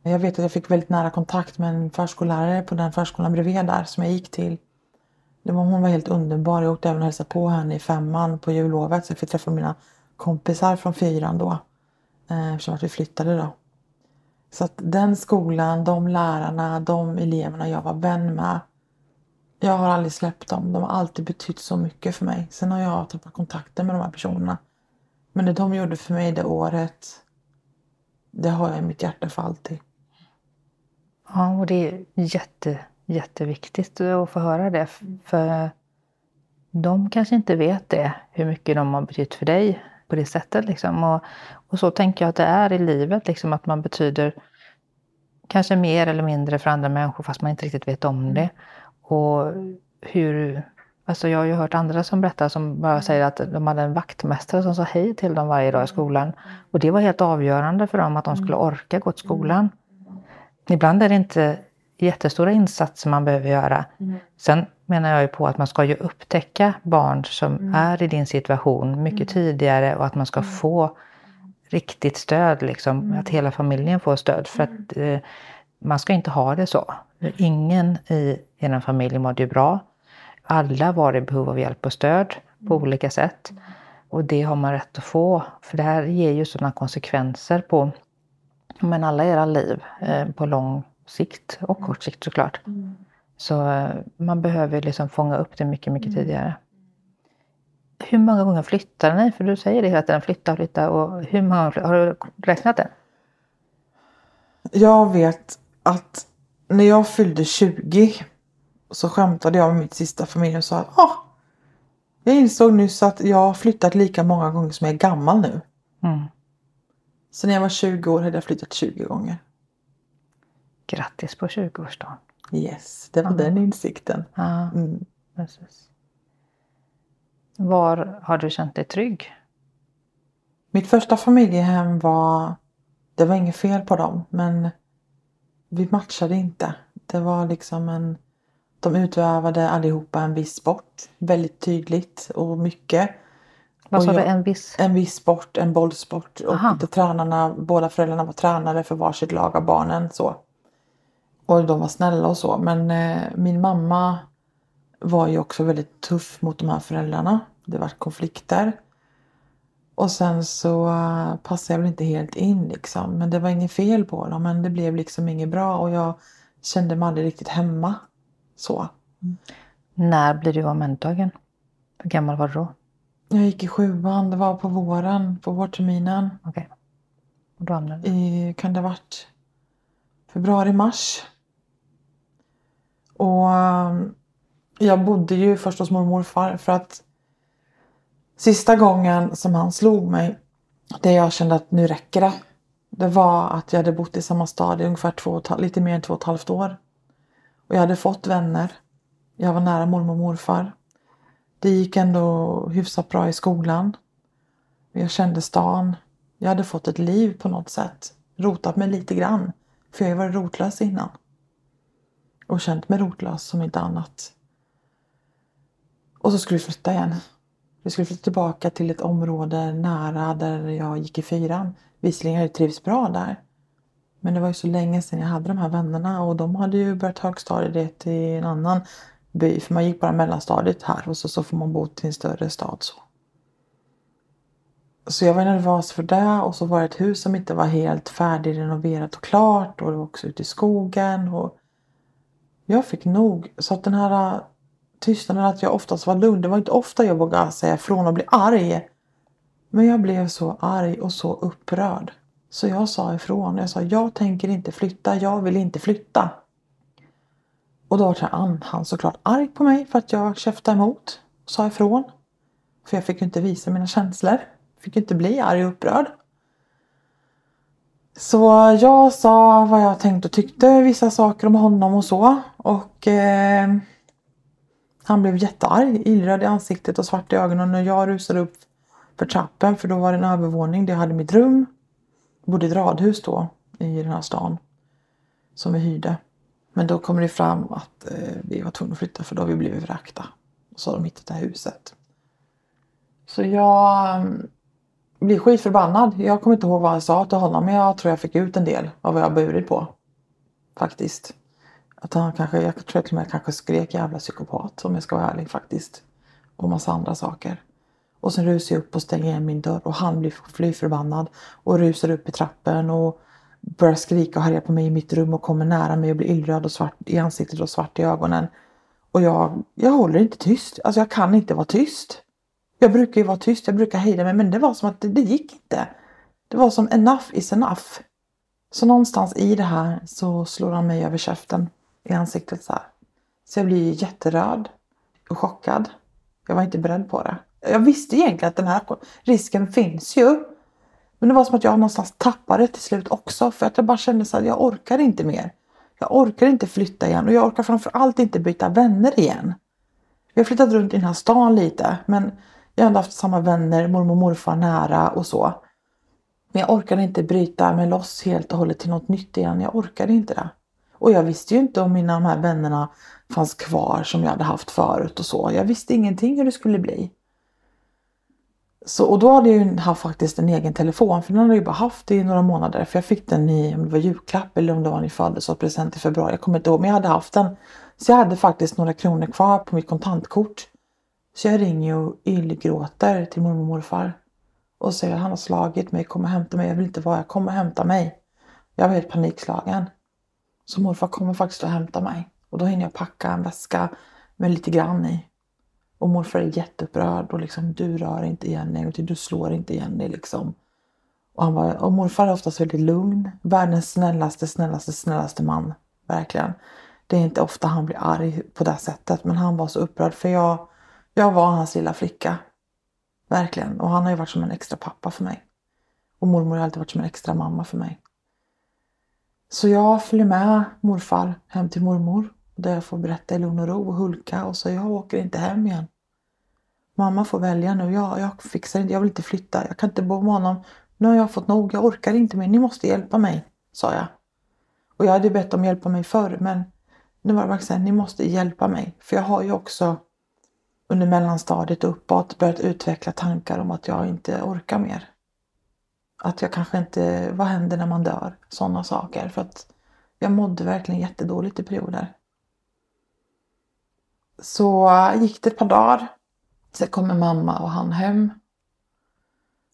Jag vet att jag fick väldigt nära kontakt med en förskollärare på den förskolan bredvid där som jag gick till. Det var, hon var helt underbar. Jag åkte även och hälsade på henne i femman på jullovet så jag fick träffa mina kompisar från fyran då. Eh, eftersom att vi flyttade då. Så att den skolan, de lärarna, de eleverna jag var vän med. Jag har aldrig släppt dem. De har alltid betytt så mycket för mig. Sen har jag tappat kontakten med de här personerna. Men det de gjorde för mig det året, det har jag i mitt hjärta för alltid. Ja, och det är jätte, jätteviktigt att få höra det. För de kanske inte vet det, hur mycket de har betytt för dig på det sättet. Liksom. Och, och så tänker jag att det är i livet, liksom, att man betyder kanske mer eller mindre för andra människor fast man inte riktigt vet om det. Och hur, alltså jag har ju hört andra som berättar som bara säger att de hade en vaktmästare som sa hej till dem varje dag i skolan. Och det var helt avgörande för dem att de skulle orka gå till skolan. Ibland är det inte jättestora insatser man behöver göra. Sen menar jag ju på att man ska ju upptäcka barn som mm. är i din situation mycket mm. tidigare och att man ska mm. få riktigt stöd, liksom, mm. att hela familjen får stöd. För att eh, man ska inte ha det så. Ingen i er familj mådde ju bra. Alla var i behov av hjälp och stöd på mm. olika sätt. Och det har man rätt att få. För det här ger ju sådana konsekvenser på men alla era liv eh, på lång sikt och kort sikt såklart. Mm. Så eh, man behöver liksom fånga upp det mycket, mycket mm. tidigare. Hur många gånger flyttade ni? För du säger det hela tiden, flytta, flytta. Och hur många har du räknat det? Jag vet att när jag fyllde 20 så skämtade jag med mitt sista familj och sa att ah, jag insåg nyss att jag har flyttat lika många gånger som jag är gammal nu. Mm. Så när jag var 20 år hade jag flyttat 20 gånger. Grattis på 20-årsdagen. Yes, det var mm. den insikten. Mm. Var har du känt dig trygg? Mitt första familjehem var, det var inget fel på dem men vi matchade inte. Det var liksom en, de utövade allihopa en viss sport väldigt tydligt och mycket. Vad sa du, en viss? En viss sport, en bollsport. Och tränarna, båda föräldrarna var tränare för varsitt lag av barnen. Så. Och de var snälla och så. Men eh, min mamma var ju också väldigt tuff mot de här föräldrarna. Det var konflikter. Och sen så uh, passade jag väl inte helt in liksom. Men det var inget fel på dem. Men det blev liksom inget bra och jag kände mig aldrig riktigt hemma. Så. Mm. När blev du omhändertagen? Hur gammal var du då? Jag gick i sjuan. Det var på våren, på vårterminen. Okej. Okay. Och då hamnade du? I, kan det ha varit februari, mars. Och um, jag bodde ju först hos mormor och morfar för att sista gången som han slog mig, det jag kände att nu räcker det. Det var att jag hade bott i samma stad i ungefär två, lite mer än två och ett halvt år. Och jag hade fått vänner. Jag var nära mormor och morfar. Det gick ändå hyfsat bra i skolan. Jag kände stan. Jag hade fått ett liv på något sätt. Rotat mig lite grann. För jag har varit rotlös innan. Och känt mig rotlös som inte annat. Och så skulle vi flytta igen. Vi skulle flytta tillbaka till ett område nära där jag gick i fyran. Visserligen har jag trivts bra där. Men det var ju så länge sedan jag hade de här vännerna och de hade ju börjat högstadiet i en annan by. För man gick bara mellanstadiet här och så, så får man bo till en större stad. Så. så jag var nervös för det och så var det ett hus som inte var helt färdigrenoverat och klart och det var också ute i skogen. Och jag fick nog. Så att den här äh, tystnaden att jag oftast var lugn. Det var inte ofta jag vågade säga ifrån och bli arg. Men jag blev så arg och så upprörd. Så jag sa ifrån. Jag sa jag tänker inte flytta. Jag vill inte flytta. Och då var han såklart arg på mig för att jag käftade emot. Och sa ifrån. För jag fick ju inte visa mina känslor. Fick inte bli arg och upprörd. Så jag sa vad jag tänkte och tyckte. Vissa saker om honom och så. Och eh, han blev jättearg, illröd i ansiktet och svart i ögonen när jag rusade upp för trappen för då var det en övervåning där jag hade mitt rum. Jag bodde i ett radhus då i den här stan som vi hyrde. Men då kommer det fram att eh, vi var tvungna att flytta för då har vi blivit vräkta. Och så har de hittat det här huset. Så jag blir skitförbannad. Jag kommer inte ihåg vad jag sa till honom men jag tror jag fick ut en del av vad jag burit på. Faktiskt. Att han kanske, jag tror till och med kanske skrek jävla psykopat om jag ska vara ärlig faktiskt. Och massa andra saker. Och sen rusar jag upp och stänger igen min dörr och han blir fly förbannad och rusar upp i trappen och börjar skrika och härja på mig i mitt rum och kommer nära mig och blir illröd och svart i ansiktet och svart i ögonen. Och jag, jag håller inte tyst. Alltså jag kan inte vara tyst. Jag brukar ju vara tyst, jag brukar hejda mig men det var som att det, det gick inte. Det var som enough is enough. Så någonstans i det här så slår han mig över käften i ansiktet så här. Så jag blir jätteröd och chockad. Jag var inte beredd på det. Jag visste egentligen att den här risken finns ju. Men det var som att jag någonstans tappade till slut också för att jag bara kände så att jag orkar inte mer. Jag orkar inte flytta igen och jag orkar framförallt inte byta vänner igen. Vi har flyttat runt i den här stan lite men jag har ändå haft samma vänner, mormor och morfar nära och så. Men jag orkade inte bryta mig loss helt och hållet till något nytt igen. Jag orkade inte det. Och jag visste ju inte om mina de här vännerna fanns kvar som jag hade haft förut och så. Jag visste ingenting hur det skulle bli. Så, och då hade jag ju haft faktiskt en egen telefon för den hade jag ju bara haft i några månader. För jag fick den i, om det var julklapp eller om det var i födelsedagspresent i februari. Jag kommer inte ihåg men jag hade haft den. Så jag hade faktiskt några kronor kvar på mitt kontantkort. Så jag ringer och yllgråter till mormor och morfar. Och säger att han har slagit mig, kom och hämta mig. Jag vill inte vara här, kom och hämta mig. Jag var helt panikslagen. Så morfar kommer faktiskt att hämta mig. Och då hinner jag packa en väska med lite grann i. Och morfar är jätteupprörd och liksom du rör inte Jenny och du slår inte Jenny liksom. Och, han bara, och morfar är oftast väldigt lugn. Världens snällaste, snällaste, snällaste man. Verkligen. Det är inte ofta han blir arg på det sättet men han var så upprörd för jag, jag var hans lilla flicka. Verkligen. Och han har ju varit som en extra pappa för mig. Och mormor har alltid varit som en extra mamma för mig. Så jag följer med morfar hem till mormor. Där jag får berätta i lugn och ro och hulka och så jag åker inte hem igen. Mamma får välja nu. Jag, jag fixar inte, jag vill inte flytta. Jag kan inte bo med honom. Nu har jag fått nog. Jag orkar inte mer. Ni måste hjälpa mig, sa jag. Och jag hade bett om hjälpa mig förr men nu var det verkligen ni måste hjälpa mig. För jag har ju också under mellanstadiet och uppåt börjat utveckla tankar om att jag inte orkar mer. Att jag kanske inte, vad händer när man dör? Sådana saker. För att jag mådde verkligen jättedåligt i perioder. Så gick det ett par dagar. Sen kommer mamma och han hem.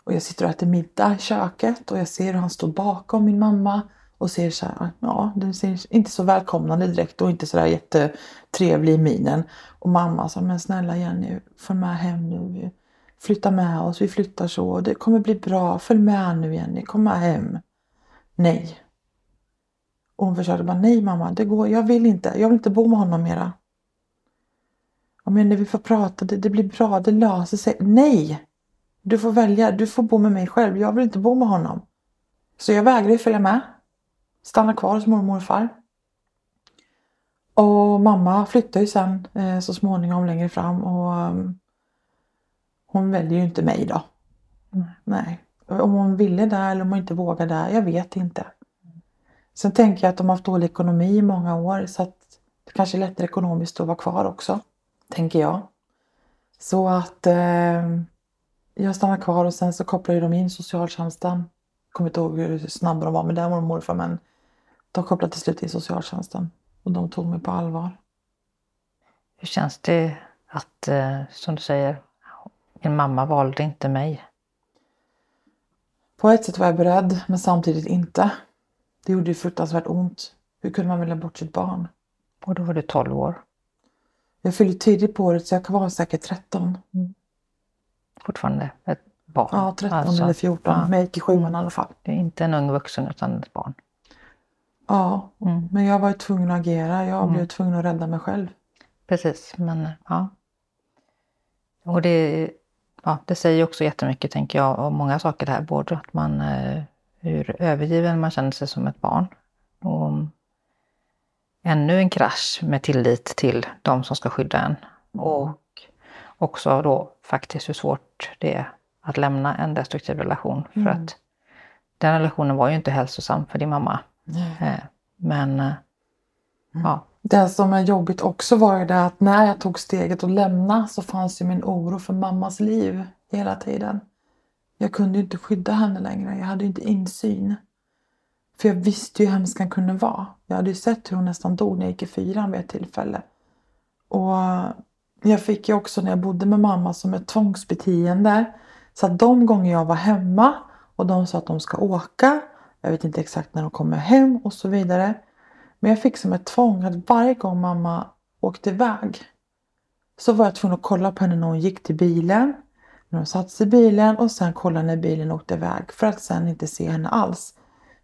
Och jag sitter och äter middag i köket och jag ser hur han står bakom min mamma och ser så här, ja, den ser inte så välkomnande direkt och inte så där jättetrevlig i minen. Och mamma sa, men snälla Jenny, följ med hem nu. Flytta med oss, vi flyttar så, det kommer bli bra, följ med nu Jenny, kom med hem. Nej. Och hon försökte bara, nej mamma, det går, jag vill inte, jag vill inte bo med honom mera. Ja, men när vi får prata, det, det blir bra, det löser sig. Nej! Du får välja, du får bo med mig själv, jag vill inte bo med honom. Så jag vägrade följa med stannar kvar hos mormor och morfar. Och mamma flyttade ju sen eh, så småningom längre fram och um, hon väljer ju inte mig då. Nej. Nej. Om hon ville det eller om hon inte vågade det, jag vet inte. Sen tänker jag att de har haft dålig ekonomi i många år så att det kanske är lättare ekonomiskt att vara kvar också. Tänker jag. Så att eh, jag stannar kvar och sen så kopplade de in socialtjänsten. Kommer inte ihåg hur snabba de var med det, mormor och morfar, men de kopplade till slut in socialtjänsten. Och de tog mig på allvar. Hur känns det att, eh, som du säger, min mamma valde inte mig? På ett sätt var jag beredd, men samtidigt inte. Det gjorde ju fruktansvärt ont. Hur kunde man välja bort sitt barn? Och då var du 12 år. Jag fyllde tidigt på året så jag var säkert 13. Fortfarande ett barn. Ja, 13 Alltså, eller 14. ja. Men jag gick i sjuan i alla fall. Det är inte en ung vuxen utan ett barn. Ja, Mm. men jag var ju tvungen att agera. Jag Mm. blev tvungen att rädda mig själv. Precis, men ja. Och det, ja, det säger också jättemycket, tänker jag, om många saker det här. Både att man, eh, hur övergiven man känner sig som ett barn. Och ännu en krasch med tillit till de som ska skydda en. Och också då faktiskt hur svårt det är att lämna en destruktiv relation. För Mm. att den relationen var ju inte hälsosam för din mamma. Nej. Eh, Men eh, ja, Det som är jobbigt också var ju det att när jag tog steget att lämna så fanns ju min oro för mammas liv hela tiden. Jag kunde ju inte skydda henne längre. Jag hade ju inte insyn. För jag visste ju hur hemskt han kunde vara. Jag hade ju sett hur hon nästan dog när jag gick i fyran vid ett tillfälle. Och jag fick ju också när jag bodde med mamma som ett tvångsbeteende. Så att de gånger jag var hemma och de sa att de ska åka. Jag vet inte exakt när de kommer hem och så vidare. Men jag fick som ett tvång att varje gång mamma åkte iväg så var jag tvungen att kolla på henne när hon gick till bilen, när hon satt sig i bilen och sen kolla när bilen åkte iväg för att sen inte se henne alls.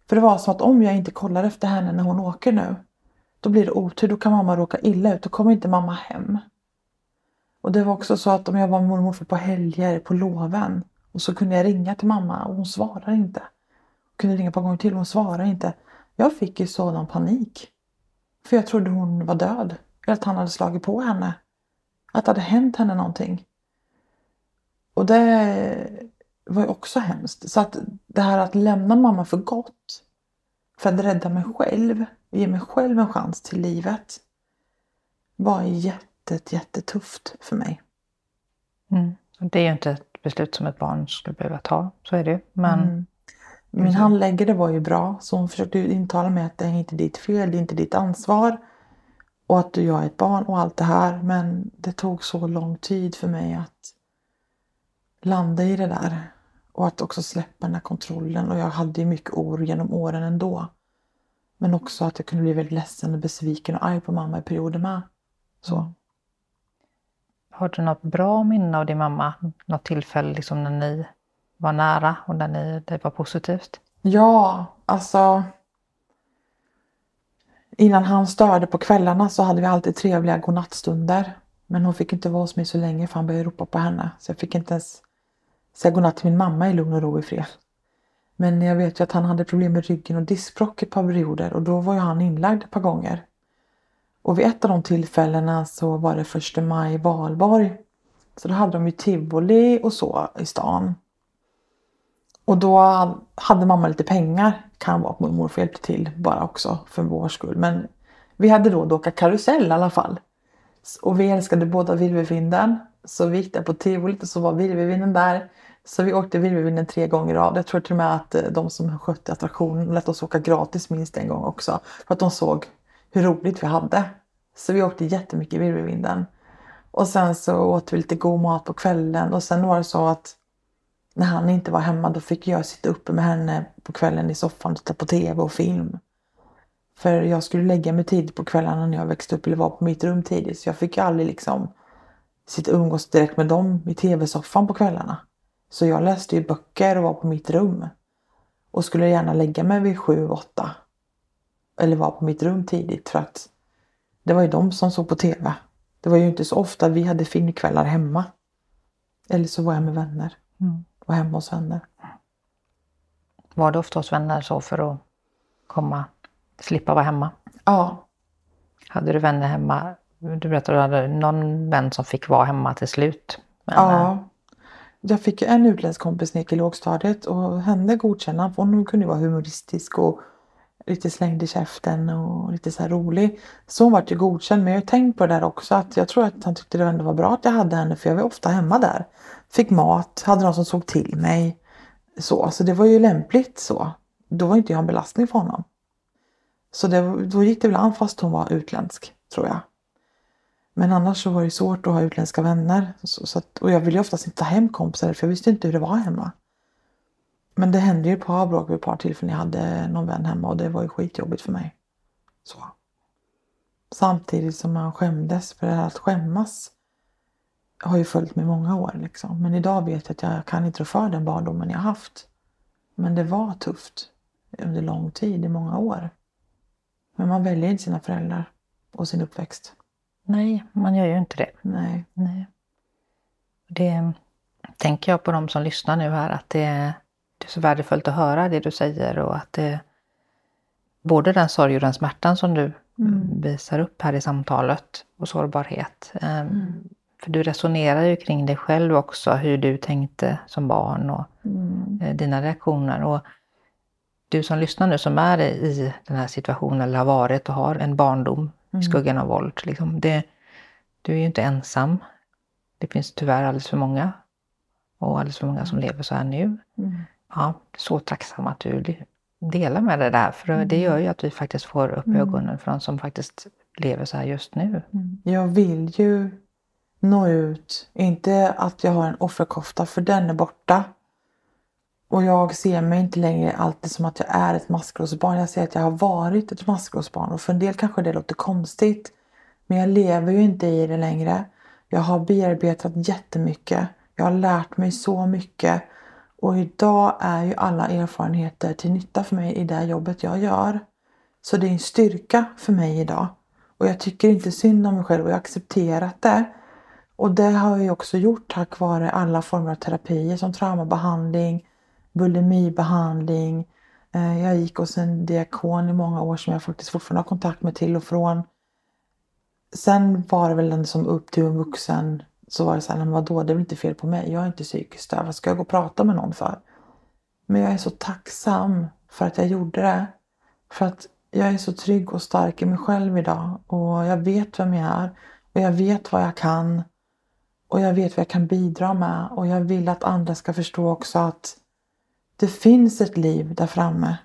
För det var som att om jag inte kollar efter henne när hon åker nu, då blir det otur, då kan mamma råka illa ut, då kommer inte mamma hem. Och det var också så att om jag var med mormor på helger, på loven, och så kunde jag ringa till mamma och hon svarar inte. Jag kunde ringa ett par gånger till och hon svarar inte. Jag fick ju sådan panik. För jag trodde hon var död. Eller att han hade slagit på henne. Att det hade hänt henne någonting. Och det var ju också hemskt. Så att det här att lämna mamma för gott. För att rädda mig själv. Och ge mig själv en chans till livet. Var jätte, jättetufft för mig. mm. Det är ju inte ett beslut som ett barn skulle behöva ta, så är det. Men Mm. Min handläggare var ju bra så hon försökte intala mig att det är inte ditt fel, det är inte ditt ansvar. Och att jag är ett barn och allt det här. Men det tog så lång tid för mig att landa i det där. Och att också släppa den här kontrollen. Och jag hade ju mycket oro genom åren ändå. Men också att jag kunde bli väldigt ledsen och besviken och arg på mamma i perioder med. Så har du något bra minne av din mamma? Något tillfälle liksom när ni var nära och när ni, det var positivt? Ja, alltså. Innan han störde på kvällarna så hade vi alltid trevliga godnattstunder. Men hon fick inte vara hos mig så länge för han började ropa på henne. Så jag fick inte ens säga godnatt till min mamma i lugn och ro i fred. Men jag vet ju att han hade problem med ryggen och diskbråck ett par perioder och då var ju han inlagd ett par gånger. Och vid ett av de tillfällena så var det första maj Valborg. Så då hade de ju tivoli och så i stan. Och då hade mamma lite pengar. Kan vara att mormor morfar hjälpte till bara också för vår skull. Men vi hade råd att åka karusell i alla fall. Och vi älskade båda virvelvinden. Så vi gick där på tivolit och så var virvelvinden där. Så vi åkte virvelvinden tre gånger av. Jag tror till och med att eh, de som skötte attraktionen lät oss åka gratis minst en gång också. För att de såg hur roligt vi hade. Så vi åkte jättemycket i virvelvinden. Och sen så åt vi lite god mat på kvällen. Och sen var det så att när han inte var hemma då fick jag sitta uppe med henne på kvällen i soffan och titta på tv och film. För jag skulle lägga mig tidigt på kvällarna när jag växte upp eller var på mitt rum tidigt. Så jag fick ju aldrig liksom sitta och umgås direkt med dem i tv-soffan på kvällarna. Så jag läste ju böcker och var på mitt rum. Och skulle gärna lägga mig vid sju, åtta. Eller vara på mitt rum tidigt för att det var ju de som såg på tv. Det var ju inte så ofta vi hade filmkvällar hemma. Eller så var jag med vänner. Mm. Och hemma hos vänner. Var det ofta hos vänner så för att komma, slippa vara hemma? Ja. Hade du vänner hemma? Du berättade att du hade någon vän som fick vara hemma till slut. Men, ja. eh, Jag fick en utländsk kompis när jag gick i lågstadiet och henne godkände han för hon kunde vara humoristisk och lite slängd i käften och lite så här rolig. Så hon vart ju godkänd men jag har ju tänkt på det där också att jag tror att han tyckte det ändå var bra att jag hade henne för jag var ofta hemma där. Fick mat, hade någon som såg till mig. Så, så det var ju lämpligt så. Då var inte jag en belastning för honom. Så det, då gick det väl an fast hon var utländsk, tror jag. Men annars så var det svårt att ha utländska vänner. Så, så att, och jag ville ju oftast inte ta hem kompisar för jag visste inte hur det var hemma. Men det hände ju ett par bråk vid ett par tillfällen jag hade någon vän hemma och det var ju skitjobbigt för mig. Så. Samtidigt som man skämdes, för det här att skämmas har ju följt mig många år. Liksom. Men idag vet jag att jag kan inte rå för den barndomen jag haft. Men det var tufft under lång tid, i många år. Men man väljer inte sina föräldrar och sin uppväxt. nej, man gör ju inte det. Nej. Nej. Det tänker jag på de som lyssnar nu här att det, det är så värdefullt att höra det du säger och att det både den sorg och den smärtan som du Mm. visar upp här i samtalet och sårbarhet. Eh, Mm. För du resonerar ju kring dig själv också, hur du tänkte som barn och Mm. eh, dina reaktioner. Och du som lyssnar nu som är i den här situationen eller har varit och har en barndom i Mm. skuggan av våld. Liksom, det, du är ju inte ensam. Det finns tyvärr alldeles för många. Och alldeles för många som lever så här nu. Mm. Ja, så tacksam att du delar med dig där. För det gör ju att vi faktiskt får upp Mm. ögonen för de som faktiskt lever så här just nu. Jag vill ju nå ut. Inte att jag har en offerkofta för den är borta. Och jag ser mig inte längre alltid som att jag är ett maskrosbarn. Jag ser att jag har varit ett maskrosbarn. Och för en del kanske det låter konstigt. Men jag lever ju inte i det längre. Jag har bearbetat jättemycket. Jag har lärt mig så mycket. Och idag är ju alla erfarenheter till nytta för mig i det jobbet jag gör. Så det är en styrka för mig idag. Och jag tycker inte synd om mig själv och jag har accepterat det. Och det har jag också gjort tack vare alla former av terapier som traumabehandling, bulimibehandling. Eh, jag gick hos en diakon i många år som jag faktiskt fortfarande har kontakt med till och från. Sen var det väl den som upp till en vuxen så var det så här, men vadå, det är väl inte fel på mig. Jag är inte psykiskt störd. Vad ska jag gå och prata med någon för? Men jag är så tacksam för att jag gjorde det. För att jag är så trygg och stark i mig själv idag. Och jag vet vem jag är. Och jag vet vad jag kan. Och jag vet vad jag kan bidra med. Och jag vill att andra ska förstå också att det finns ett liv där framme.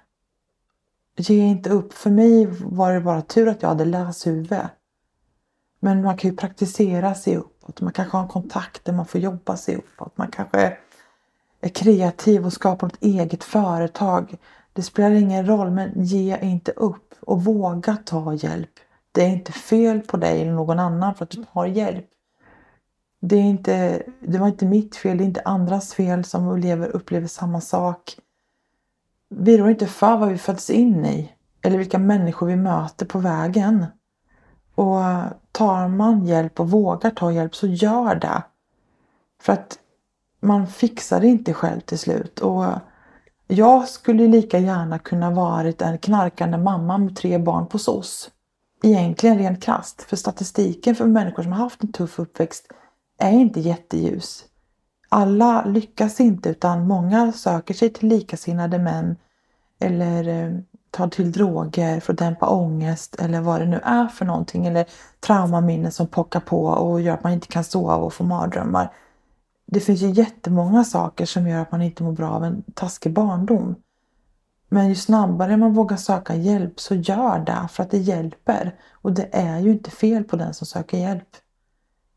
Ge inte upp. För mig var det bara tur att jag hade läshuvud. Men man kan ju praktisera sig upp uppåt. Man kanske har en kontakt där man får jobba sig uppåt. Man kanske är kreativ och skapar ett eget företag. Det spelar ingen roll, men ge inte upp och våga ta hjälp. Det är inte fel på dig eller någon annan för att du tar hjälp. Det, är inte, det var inte mitt fel, det är inte andras fel som lever, upplever samma sak. Vi rår inte för vad vi föds in i eller vilka människor vi möter på vägen. Och tar man hjälp och vågar ta hjälp så gör det. För att man fixar det inte själv till slut. Och jag skulle lika gärna kunna varit en knarkande mamma med tre barn på SOS. Egentligen rent krasst. För statistiken för människor som har haft en tuff uppväxt är inte jätteljus. Alla lyckas inte utan många söker sig till likasinnade män eller eh, tar till droger för att dämpa ångest eller vad det nu är för någonting. Eller traumaminnen som pockar på och gör att man inte kan sova och få mardrömmar. Det finns ju jättemånga saker som gör att man inte mår bra av en taskig barndom. Men ju snabbare man vågar söka hjälp så gör det för att det hjälper. Och det är ju inte fel på den som söker hjälp.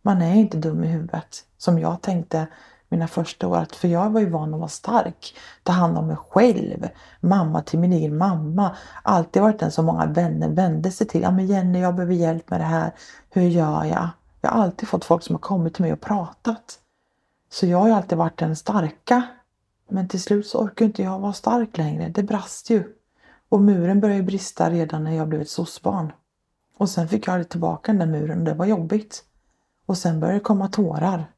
Man är inte dum i huvudet som jag tänkte mina första år. För jag var ju van att vara stark. Ta hand om mig själv. Mamma till min egen mamma. Alltid varit den som många vänner vände sig till. Ja men Jenny, jag behöver hjälp med det här. Hur gör jag? Jag har alltid fått folk som har kommit till mig och pratat. Så jag har ju alltid varit den starka. Men till slut så orkar inte jag vara stark längre. Det brast ju. Och muren började brista redan när jag blev ett soc-barn. Och sen fick jag aldrig tillbaka den där muren och det var jobbigt. Och sen började det komma tårar.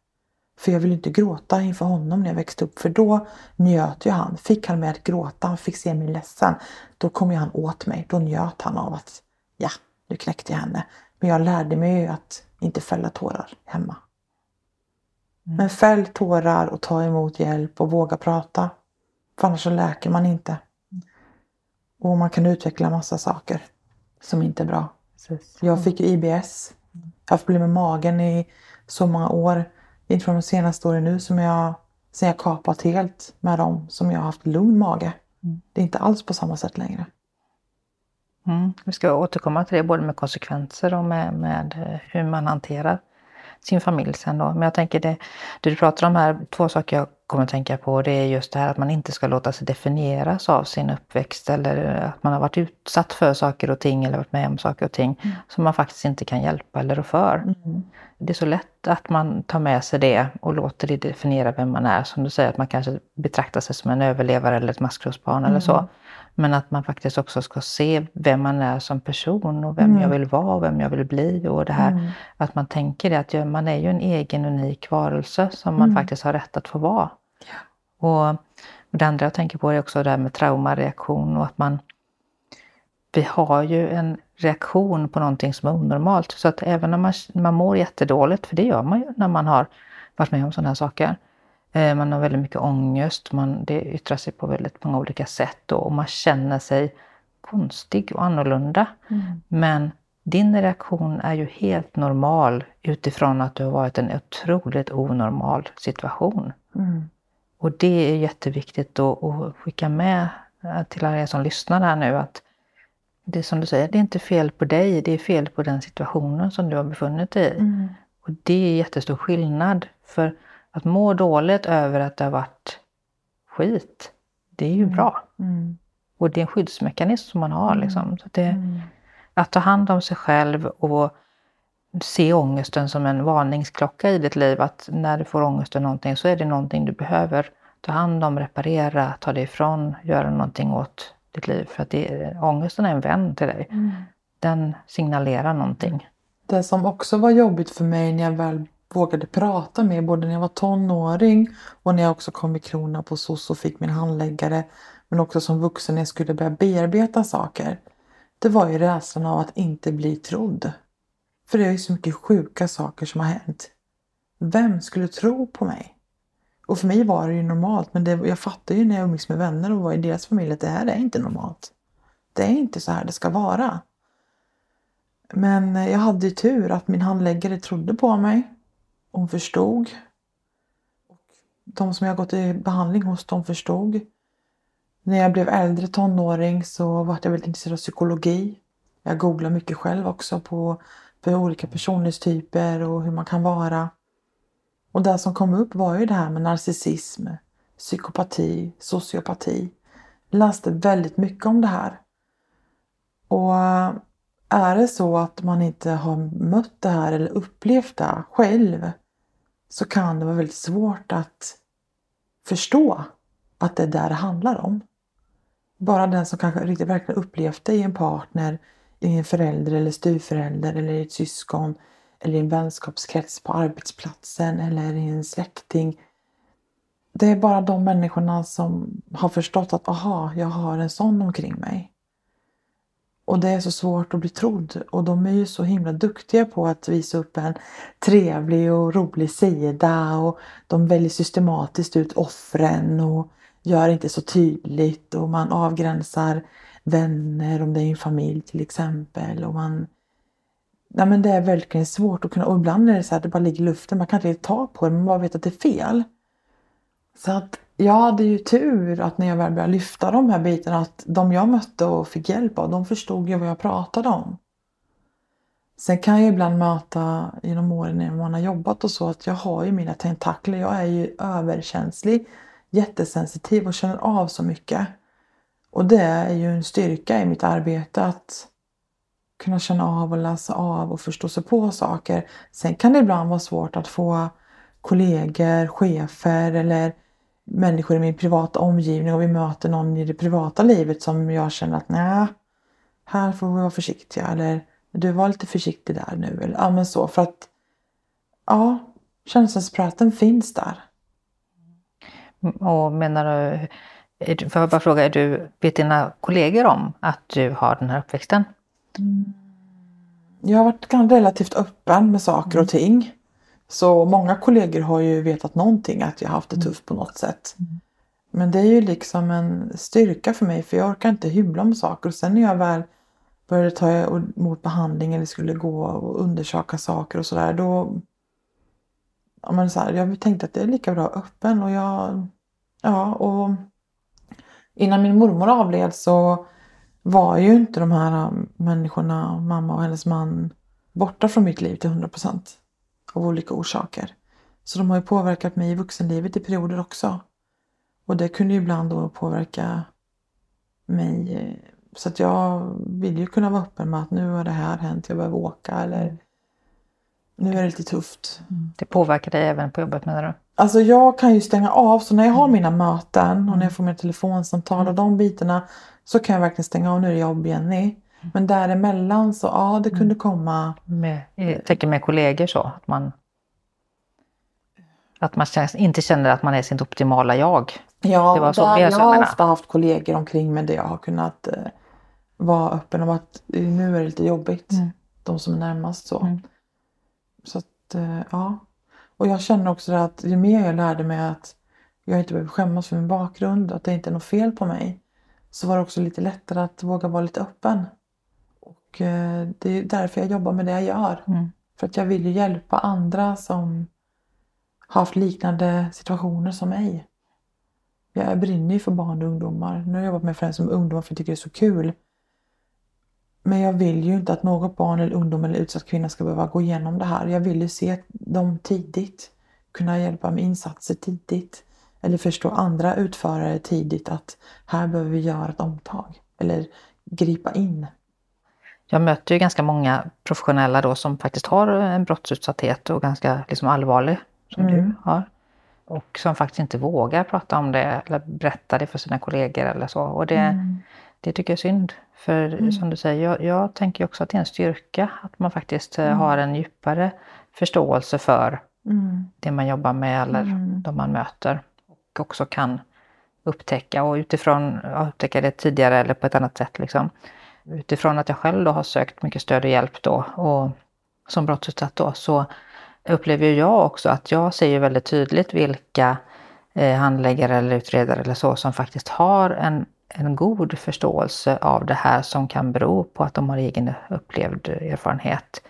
För jag ville inte gråta inför honom när jag växte upp för då njöt ju han. Fick han mig att gråta, han fick se mig ledsen, då kom ju han åt mig. Då njöt han av att ja, nu knäckte jag henne. Men jag lärde mig ju att inte fälla tårar hemma. Mm. Men fäll tårar och ta emot hjälp och våga prata. För annars så läker man inte. Och man kan utveckla massa saker som inte är bra. Precis. Jag fick ju IBS. Jag har haft problem med magen i så många år. Inte från de senaste åren nu som jag, sen jag kapat helt med dem, som jag har haft lugn mage. Mm. Det är inte alls på samma sätt längre. Mm. Vi ska återkomma till det både med konsekvenser och med, med eh, hur man hanterar sin familj sen då. Men jag tänker det, det du pratar om här, två saker jag kommer att tänka på det är just det här att man inte ska låta sig definieras av sin uppväxt eller att man har varit utsatt för saker och ting eller varit med om saker och ting mm. som man faktiskt inte kan hjälpa eller rå för. Mm. Det är så lätt att man tar med sig det och låter det definiera vem man är. Som du säger, att man kanske betraktar sig som en överlevare eller ett maskrosbarn mm. eller så. Men att man faktiskt också ska se vem man är som person och vem mm. jag vill vara och vem jag vill bli. Och det här mm. att man tänker det att man är ju en egen unik varelse som man mm. faktiskt har rätt att få vara. Ja. Och, det andra jag tänker på är också det här med traumareaktion och att man vi har ju en reaktion på någonting som är onormalt. Så att även när man, man mår jättedåligt, för det gör man ju när man har varit med om sådana här saker, man har väldigt mycket ångest, man, det yttrar sig på väldigt många olika sätt då, och man känner sig konstig och annorlunda. Mm. Men din reaktion är ju helt normal utifrån att du har varit i en otroligt onormal situation. Mm. Och det är jätteviktigt att, att skicka med eh, till alla er som lyssnar här nu att det är som du säger, det är inte fel på dig, det är fel på den situationen som du har befunnit dig i. Mm. Och det är jättestor skillnad. För att må dåligt över att det har varit skit, det är ju mm. bra. Mm. Och det är en skyddsmekanism som man har. Mm. Liksom. Så det, mm. Att ta hand om sig själv och se ångesten som en varningsklocka i ditt liv. Att när du får ångest över någonting så är det någonting du behöver ta hand om, reparera, ta dig ifrån, göra någonting åt ditt liv. För att det, ångesten är en vän till dig. Mm. Den signalerar någonting. Det som också var jobbigt för mig när jag väl vågade prata med både när jag var tonåring och när jag också kom i krona på SOS och fick min handläggare men också som vuxen när jag skulle börja bearbeta saker. Det var ju rädslan av att inte bli trodd. För det är ju så mycket sjuka saker som har hänt. Vem skulle tro på mig? Och för mig var det ju normalt men det, jag fattade ju när jag umgicks med vänner och var i deras familj att det här är inte normalt. Det är inte så här det ska vara. Men jag hade ju tur att min handläggare trodde på mig hon förstod. De som jag gått i behandling hos, de förstod. När jag blev äldre tonåring så var jag väldigt intresserad av psykologi. Jag googlade mycket själv också på, på olika personlighetstyper och hur man kan vara. Och det som kom upp var ju det här med narcissism, psykopati, sociopati. Jag läste väldigt mycket om det här. Och är det så att man inte har mött det här eller upplevt det själv så kan det vara väldigt svårt att förstå att det är där det handlar om. Bara den som kanske riktigt verkligen upplevt det i en partner, i en förälder eller styvförälder eller i ett syskon eller i en vänskapskrets på arbetsplatsen eller i en släkting. Det är bara de människorna som har förstått att aha, jag har en sån omkring mig. Och det är så svårt att bli trodd. Och de är ju så himla duktiga på att visa upp en trevlig och rolig sida. Och de väljer systematiskt ut offren och gör inte så tydligt. Och man avgränsar vänner om det är en familj till exempel. Och man Ja, men det är verkligen svårt att kunna och ibland är det så att det bara ligger i luften, man kan inte ta på det, man bara vet att det är fel. Så att jag hade ju tur att när jag väl började lyfta de här bitarna att de jag mötte och fick hjälp av, de förstod ju vad jag pratade om. Sen kan jag ibland möta genom åren när man har jobbat och så att jag har ju mina tentakler. Jag är ju överkänslig, jättesensitiv och känner av så mycket. Och det är ju en styrka i mitt arbete att kunna känna av och läsa av och förstå sig på saker. Sen kan det ibland vara svårt att få kollegor, chefer eller människor i min privata omgivning och vi möter någon i det privata livet som jag känner att nej, här får vi vara försiktiga eller du var lite försiktig där nu eller ja men så för att ja, känselspröten finns där. Och menar du, får jag bara fråga, är du, vet dina kollegor om att du har den här uppväxten? Jag har varit relativt öppen med saker och ting. Så många kollegor har ju vetat någonting att jag haft det tufft på något sätt. Men det är ju liksom en styrka för mig för jag orkar inte hymla med saker. Och sen när jag väl började ta emot behandling eller skulle gå och undersöka saker och sådär då ja, men så här, jag tänkte att det är lika bra öppen och jag ja och innan min mormor avled så var ju inte de här människorna, mamma och hennes man, borta från mitt liv till 100 procent av olika orsaker. Så de har ju påverkat mig i vuxenlivet i perioder också. Och det kunde ju ibland då påverka mig. eh, Så att jag vill ju kunna vara öppen med att nu har det här hänt, jag behöver åka eller nu är det lite tufft. Det påverkar dig även på jobbet menar du? Alltså jag kan ju stänga av så när jag har mina möten och när jag får mina telefonsamtal och de bitarna så kan jag verkligen stänga av nu är det jobb Jenny. Men däremellan så ja det kunde komma Med, jag tänker med kollegor så, att man att man känns, inte känner att man är sitt optimala jag. Ja, Det var så där, jag jag har ofta haft kollegor omkring mig där jag har kunnat eh, vara öppen om att eh, nu är det lite jobbigt. Mm. De som är närmast så. Mm. Så att eh, ja. Och jag känner också att ju mer jag lärde mig att jag inte behöver skämmas för min bakgrund, att det inte är något fel på mig. Så var det också lite lättare att våga vara lite öppen. Och eh, det är därför jag jobbar med det jag gör. Mm. För att jag vill ju hjälpa andra som har haft liknande situationer som mig. Jag brinner ju för barn och ungdomar. Nu har jag jobbat med främst som ungdomar för jag tycker det är så kul. Men jag vill ju inte att något barn eller ungdom eller utsatt kvinna ska behöva gå igenom det här. Jag vill ju se dem tidigt. Kunna hjälpa med insatser tidigt. Eller förstå andra utförare tidigt att här behöver vi göra ett omtag. Eller gripa in. Jag möter ju ganska många professionella då som faktiskt har en brottsutsatthet och ganska liksom allvarlig som Mm. du har. Och som faktiskt inte vågar prata om det eller berätta det för sina kollegor eller så. Och det, Mm. det tycker jag är synd. För som du säger, jag, jag tänker också att det är en styrka att man faktiskt eh, har en djupare förståelse för Mm. det man jobbar med eller Mm. de man möter. Och också kan upptäcka och utifrån ja, upptäcka det tidigare eller på ett annat sätt. Liksom. Utifrån att jag själv då har sökt mycket stöd och hjälp då och som brottsutsatt då så upplever jag också att jag ser ju väldigt tydligt vilka eh, handläggare eller utredare eller så som faktiskt har en, en god förståelse av det här som kan bero på att de har egen upplevd erfarenhet.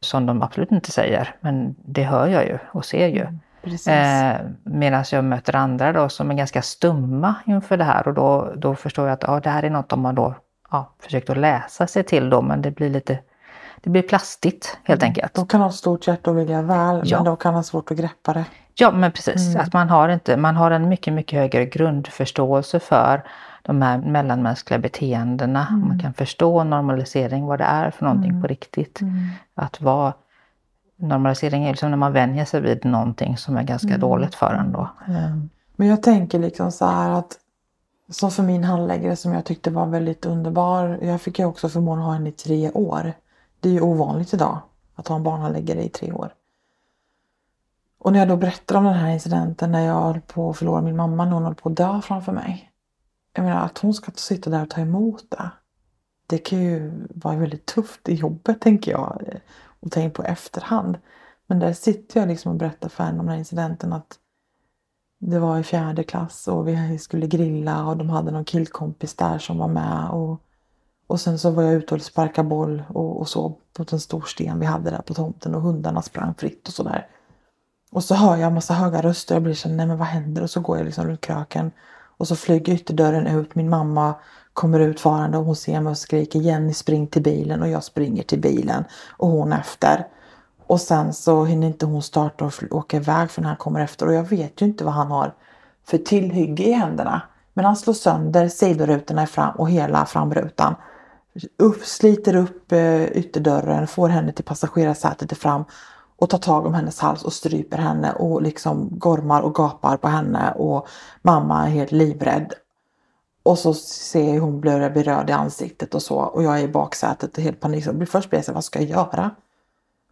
Som de absolut inte säger, men det hör jag ju och ser ju. Precis. Eh, Medan jag möter andra då som är ganska stumma inför det här och då, då förstår jag att ja, det här är något de har då ja, försökt att läsa sig till då men det blir lite det blir plastigt helt enkelt. De kan ha stort hjärta och vilja väl Ja. men de kan ha svårt att greppa det. Ja men precis, Mm. att man har, inte, man har en mycket, mycket högre grundförståelse för de här mellanmänskliga beteendena. Mm. Man kan förstå normalisering, vad det är för någonting på riktigt. Att vara Normalisering är liksom när man vänjer sig vid någonting som är ganska Mm. dåligt för en då. Men jag tänker liksom så här att som för min handläggare som jag tyckte var väldigt underbar. Jag fick ju också förmånen att ha henne i tre år. Det är ju ovanligt idag att ha en barnhandläggare i tre år. Och när jag då berättar om den här incidenten när jag höll på att förlora min mamma när hon höll på att dö framför mig. Jag menar att hon ska sitta där och ta emot det. Det kan ju vara väldigt tufft i jobbet tänker jag. Och tänk på efterhand. Men där sitter jag liksom och berättar för henne om den här incidenten att det var i fjärde klass och vi skulle grilla och de hade någon killkompis där som var med. Och, och sen så var jag ute och sparkade boll och, och så på en stor sten vi hade där på tomten och hundarna sprang fritt och sådär. Och så hör jag en massa höga röster och blir så nej men vad händer? Och så går jag liksom runt kröken. Och så flyger ytterdörren ut. Min mamma kommer ut farande och hon ser mig och skriker Jenny spring till bilen och jag springer till bilen och hon efter. Och sen så hinner inte hon starta och åka iväg för när han kommer efter och jag vet ju inte vad han har för tillhygge i händerna. Men han slår sönder sidorutorna fram och hela framrutan. Upp, sliter upp eh, ytterdörren, får henne till passagerarsätet fram och tar tag om hennes hals och stryper henne och liksom gormar och gapar på henne och mamma är helt livrädd. Och så ser jag hon börjar bli röd i ansiktet och så och jag är i baksätet och helt panik. Så först blir jag så här, vad ska jag göra?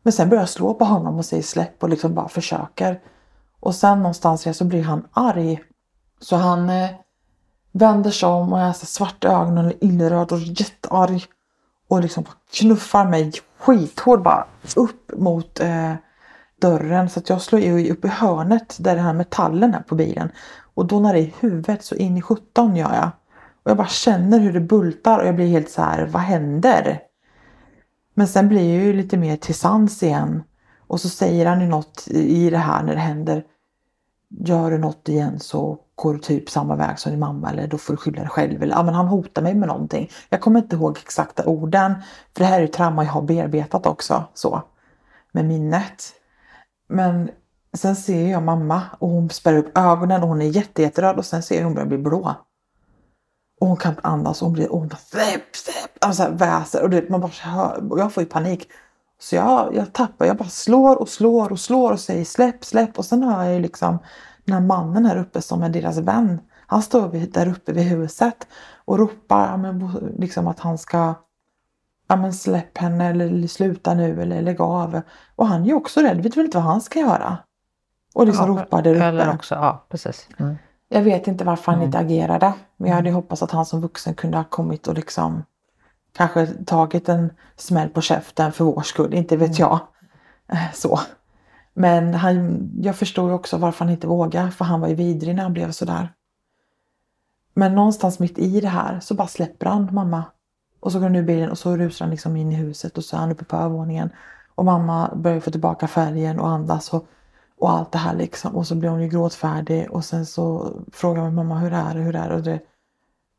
Men sen börjar jag slå på honom och säger släpp och liksom bara försöker. Och sen någonstans så blir han arg. Så han eh, vänder sig om och är så svart i ögonen och illröd och jättearg. Och liksom knuffar mig skithårt bara upp mot eh, dörren. Så att jag slår ju upp i hörnet där den här metallen är på bilen. Och då när det är i huvudet så in i 17 gör jag. Och jag bara känner hur det bultar och jag blir helt så här, vad händer? Men sen blir jag ju lite mer till sans igen. Och så säger han ju något i det här när det händer. Gör du något igen så går du typ samma väg som din mamma eller då får du skylla dig själv. Eller, ja, men han hotar mig med någonting. Jag kommer inte ihåg exakta orden. För det här är ju trauma jag har bearbetat också. Så. Med minnet. Men sen ser jag mamma och hon spärrar upp ögonen och hon är jättejätteröd och sen ser jag hon börjar bli blå. Och hon kan inte andas och hon blir och hon släpp, släpp, alltså väser och det, man bara hör, jag får ju panik. Så jag, jag tappar, jag bara slår och slår och slår och säger släpp, släpp och sen hör jag ju liksom den här mannen här uppe som är deras vän. Han står där uppe vid huset och ropar men, liksom att han ska ja, men släpp henne eller sluta nu eller lägg av. Och han är ju också rädd, vet väl inte vad han ska göra. Och liksom ja, ropar där uppe. Eller också, ja precis. Mm. Jag vet inte varför han mm. inte agerade. Men jag hade mm. hoppats att han som vuxen kunde ha kommit och liksom kanske tagit en smäll på käften för vår skull. Inte vet mm. jag. Eh, så. Men han, jag förstår också varför han inte vågar. För han var ju vidrig när han blev sådär. Men någonstans mitt i det här så bara släpper han mamma. Och så går han ur bilen och så rusar han liksom in i huset och så är han uppe på övervåningen. Och mamma börjar få tillbaka färgen och andas. Och och allt det här liksom. Och så blir hon ju gråtfärdig och sen så frågar min mamma hur är det, hur är det? Och, det,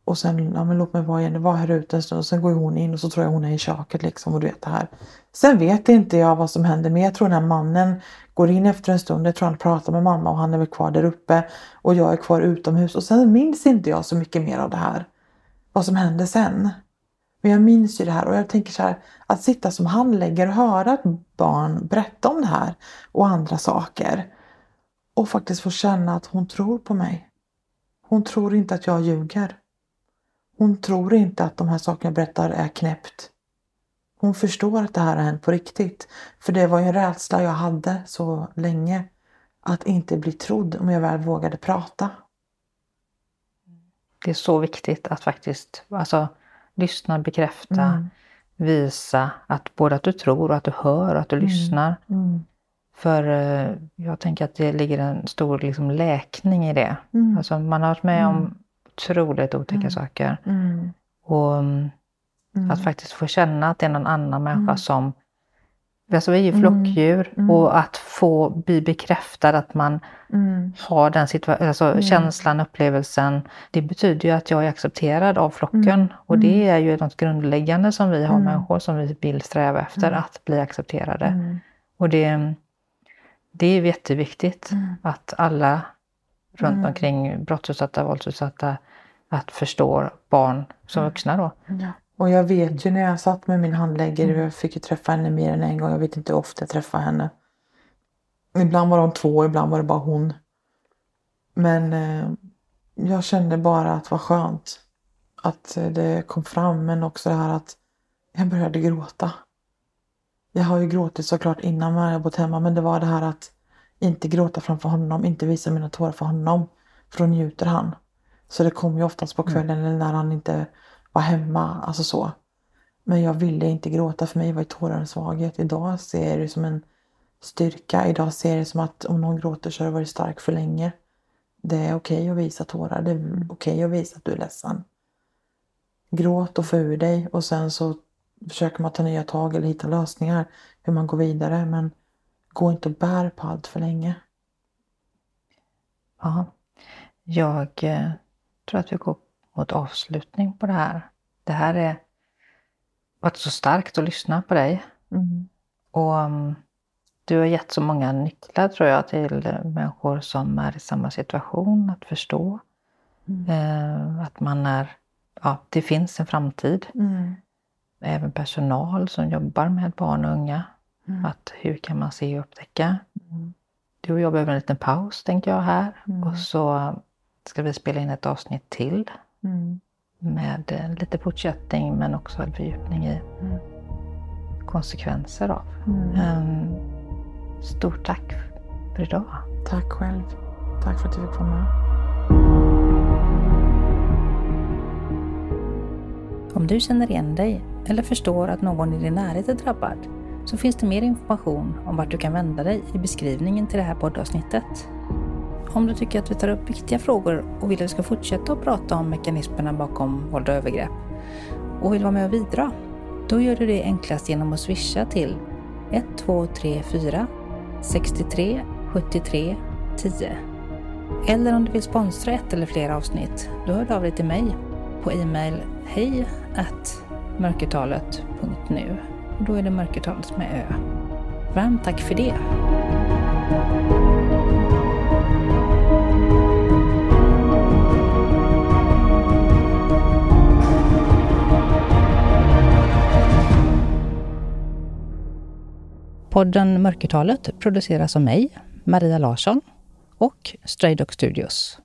och sen, ja men låt mig vara igen, var här ute en stund. Och sen går hon in och så tror jag hon är i köket liksom och du vet det här. Sen vet inte jag vad som händer men jag tror den här mannen går in efter en stund. Jag tror han pratar med mamma och han är väl kvar där uppe. Och jag är kvar utomhus och sen minns inte jag så mycket mer av det här. Vad som hände sen. Men jag minns ju det här och jag tänker så här att sitta som handläggare och höra ett barn berätta om det här och andra saker och faktiskt få känna att hon tror på mig. Hon tror inte att jag ljuger. Hon tror inte att de här sakerna jag berättar är knäppt. Hon förstår att det här har hänt på riktigt. För det var ju en rädsla jag hade så länge. Att inte bli trodd om jag väl vågade prata. Det är så viktigt att faktiskt alltså, lyssna, bekräfta, mm. visa att både att du tror och att du hör och att du mm. lyssnar. Mm. För eh, jag tänker att det ligger en stor liksom, läkning i det. Mm. Alltså, man har varit med om mm. otroligt otäcka mm. saker. Och att faktiskt få känna att det är någon annan människa som Alltså vi är ju mm. flockdjur mm. och att få bli bekräftad att man mm. har den alltså mm. känslan, upplevelsen. Det betyder ju att jag är accepterad av flocken mm. och det är ju något grundläggande som vi har människor som vi vill sträva efter, att bli accepterade. Och det, det är jätteviktigt att alla runt omkring brottsutsatta, våldsutsatta, att förstå barn som vuxna då. Ja. Och jag vet ju när jag satt med min handläggare, mm. jag fick ju träffa henne mer än en gång, jag vet inte hur ofta jag träffade henne. Ibland var de två, ibland var det bara hon. Men eh, jag kände bara att det var skönt att det kom fram, men också det här att jag började gråta. Jag har ju gråtit såklart innan när jag bott hemma, men det var det här att inte gråta framför honom, inte visa mina tårar för honom. För då njuter han. Så det kom ju oftast på kvällen mm. när han inte vara hemma, alltså så. Men jag ville inte gråta, för mig var tårar en svaghet. Idag ser jag det som en styrka. Idag ser jag det som att om någon gråter så har du varit stark för länge. Det är okej okay att visa tårar, det är okej okay att visa att du är ledsen. Gråt och få ur dig och sen så försöker man ta nya tag eller hitta lösningar hur man går vidare. Men gå inte och bär på allt för länge. Ja, jag eh, tror att vi går mot avslutning på det här. Det här är varit så starkt att lyssna på dig. Mm. Och um, du har gett så många nycklar tror jag till människor som är i samma situation att förstå. Mm. Eh, att man är, ja, det finns en framtid. Mm. Även personal som jobbar med barn och unga. Mm. Att hur kan man se och upptäcka? Mm. Du och jag behöver en liten paus tänkte jag här. Och så ska vi spela in ett avsnitt till Mm. Med lite fortsättning men också en fördjupning i. Mm. konsekvenser av. Mm. Um, stort tack för idag. Tack själv. Tack för att du fick vara med. Om du känner igen dig eller förstår att någon i din närhet är drabbad så finns det mer information om vart du kan vända dig i beskrivningen till det här poddavsnittet. Om du tycker att vi tar upp viktiga frågor och vill att vi ska fortsätta att prata om mekanismerna bakom våld och övergrepp och vill vara med och bidra, då gör du det enklast genom att swisha till 1234 63 73 10. Eller om du vill sponsra ett eller flera avsnitt, då hör du av dig till mig på e-mail hej mörkertalet.nu och då är det mörkertalet med ö. Varmt tack för det! Podden Mörkertalet produceras av mig, Maria Larsson och Stray Dog Studios.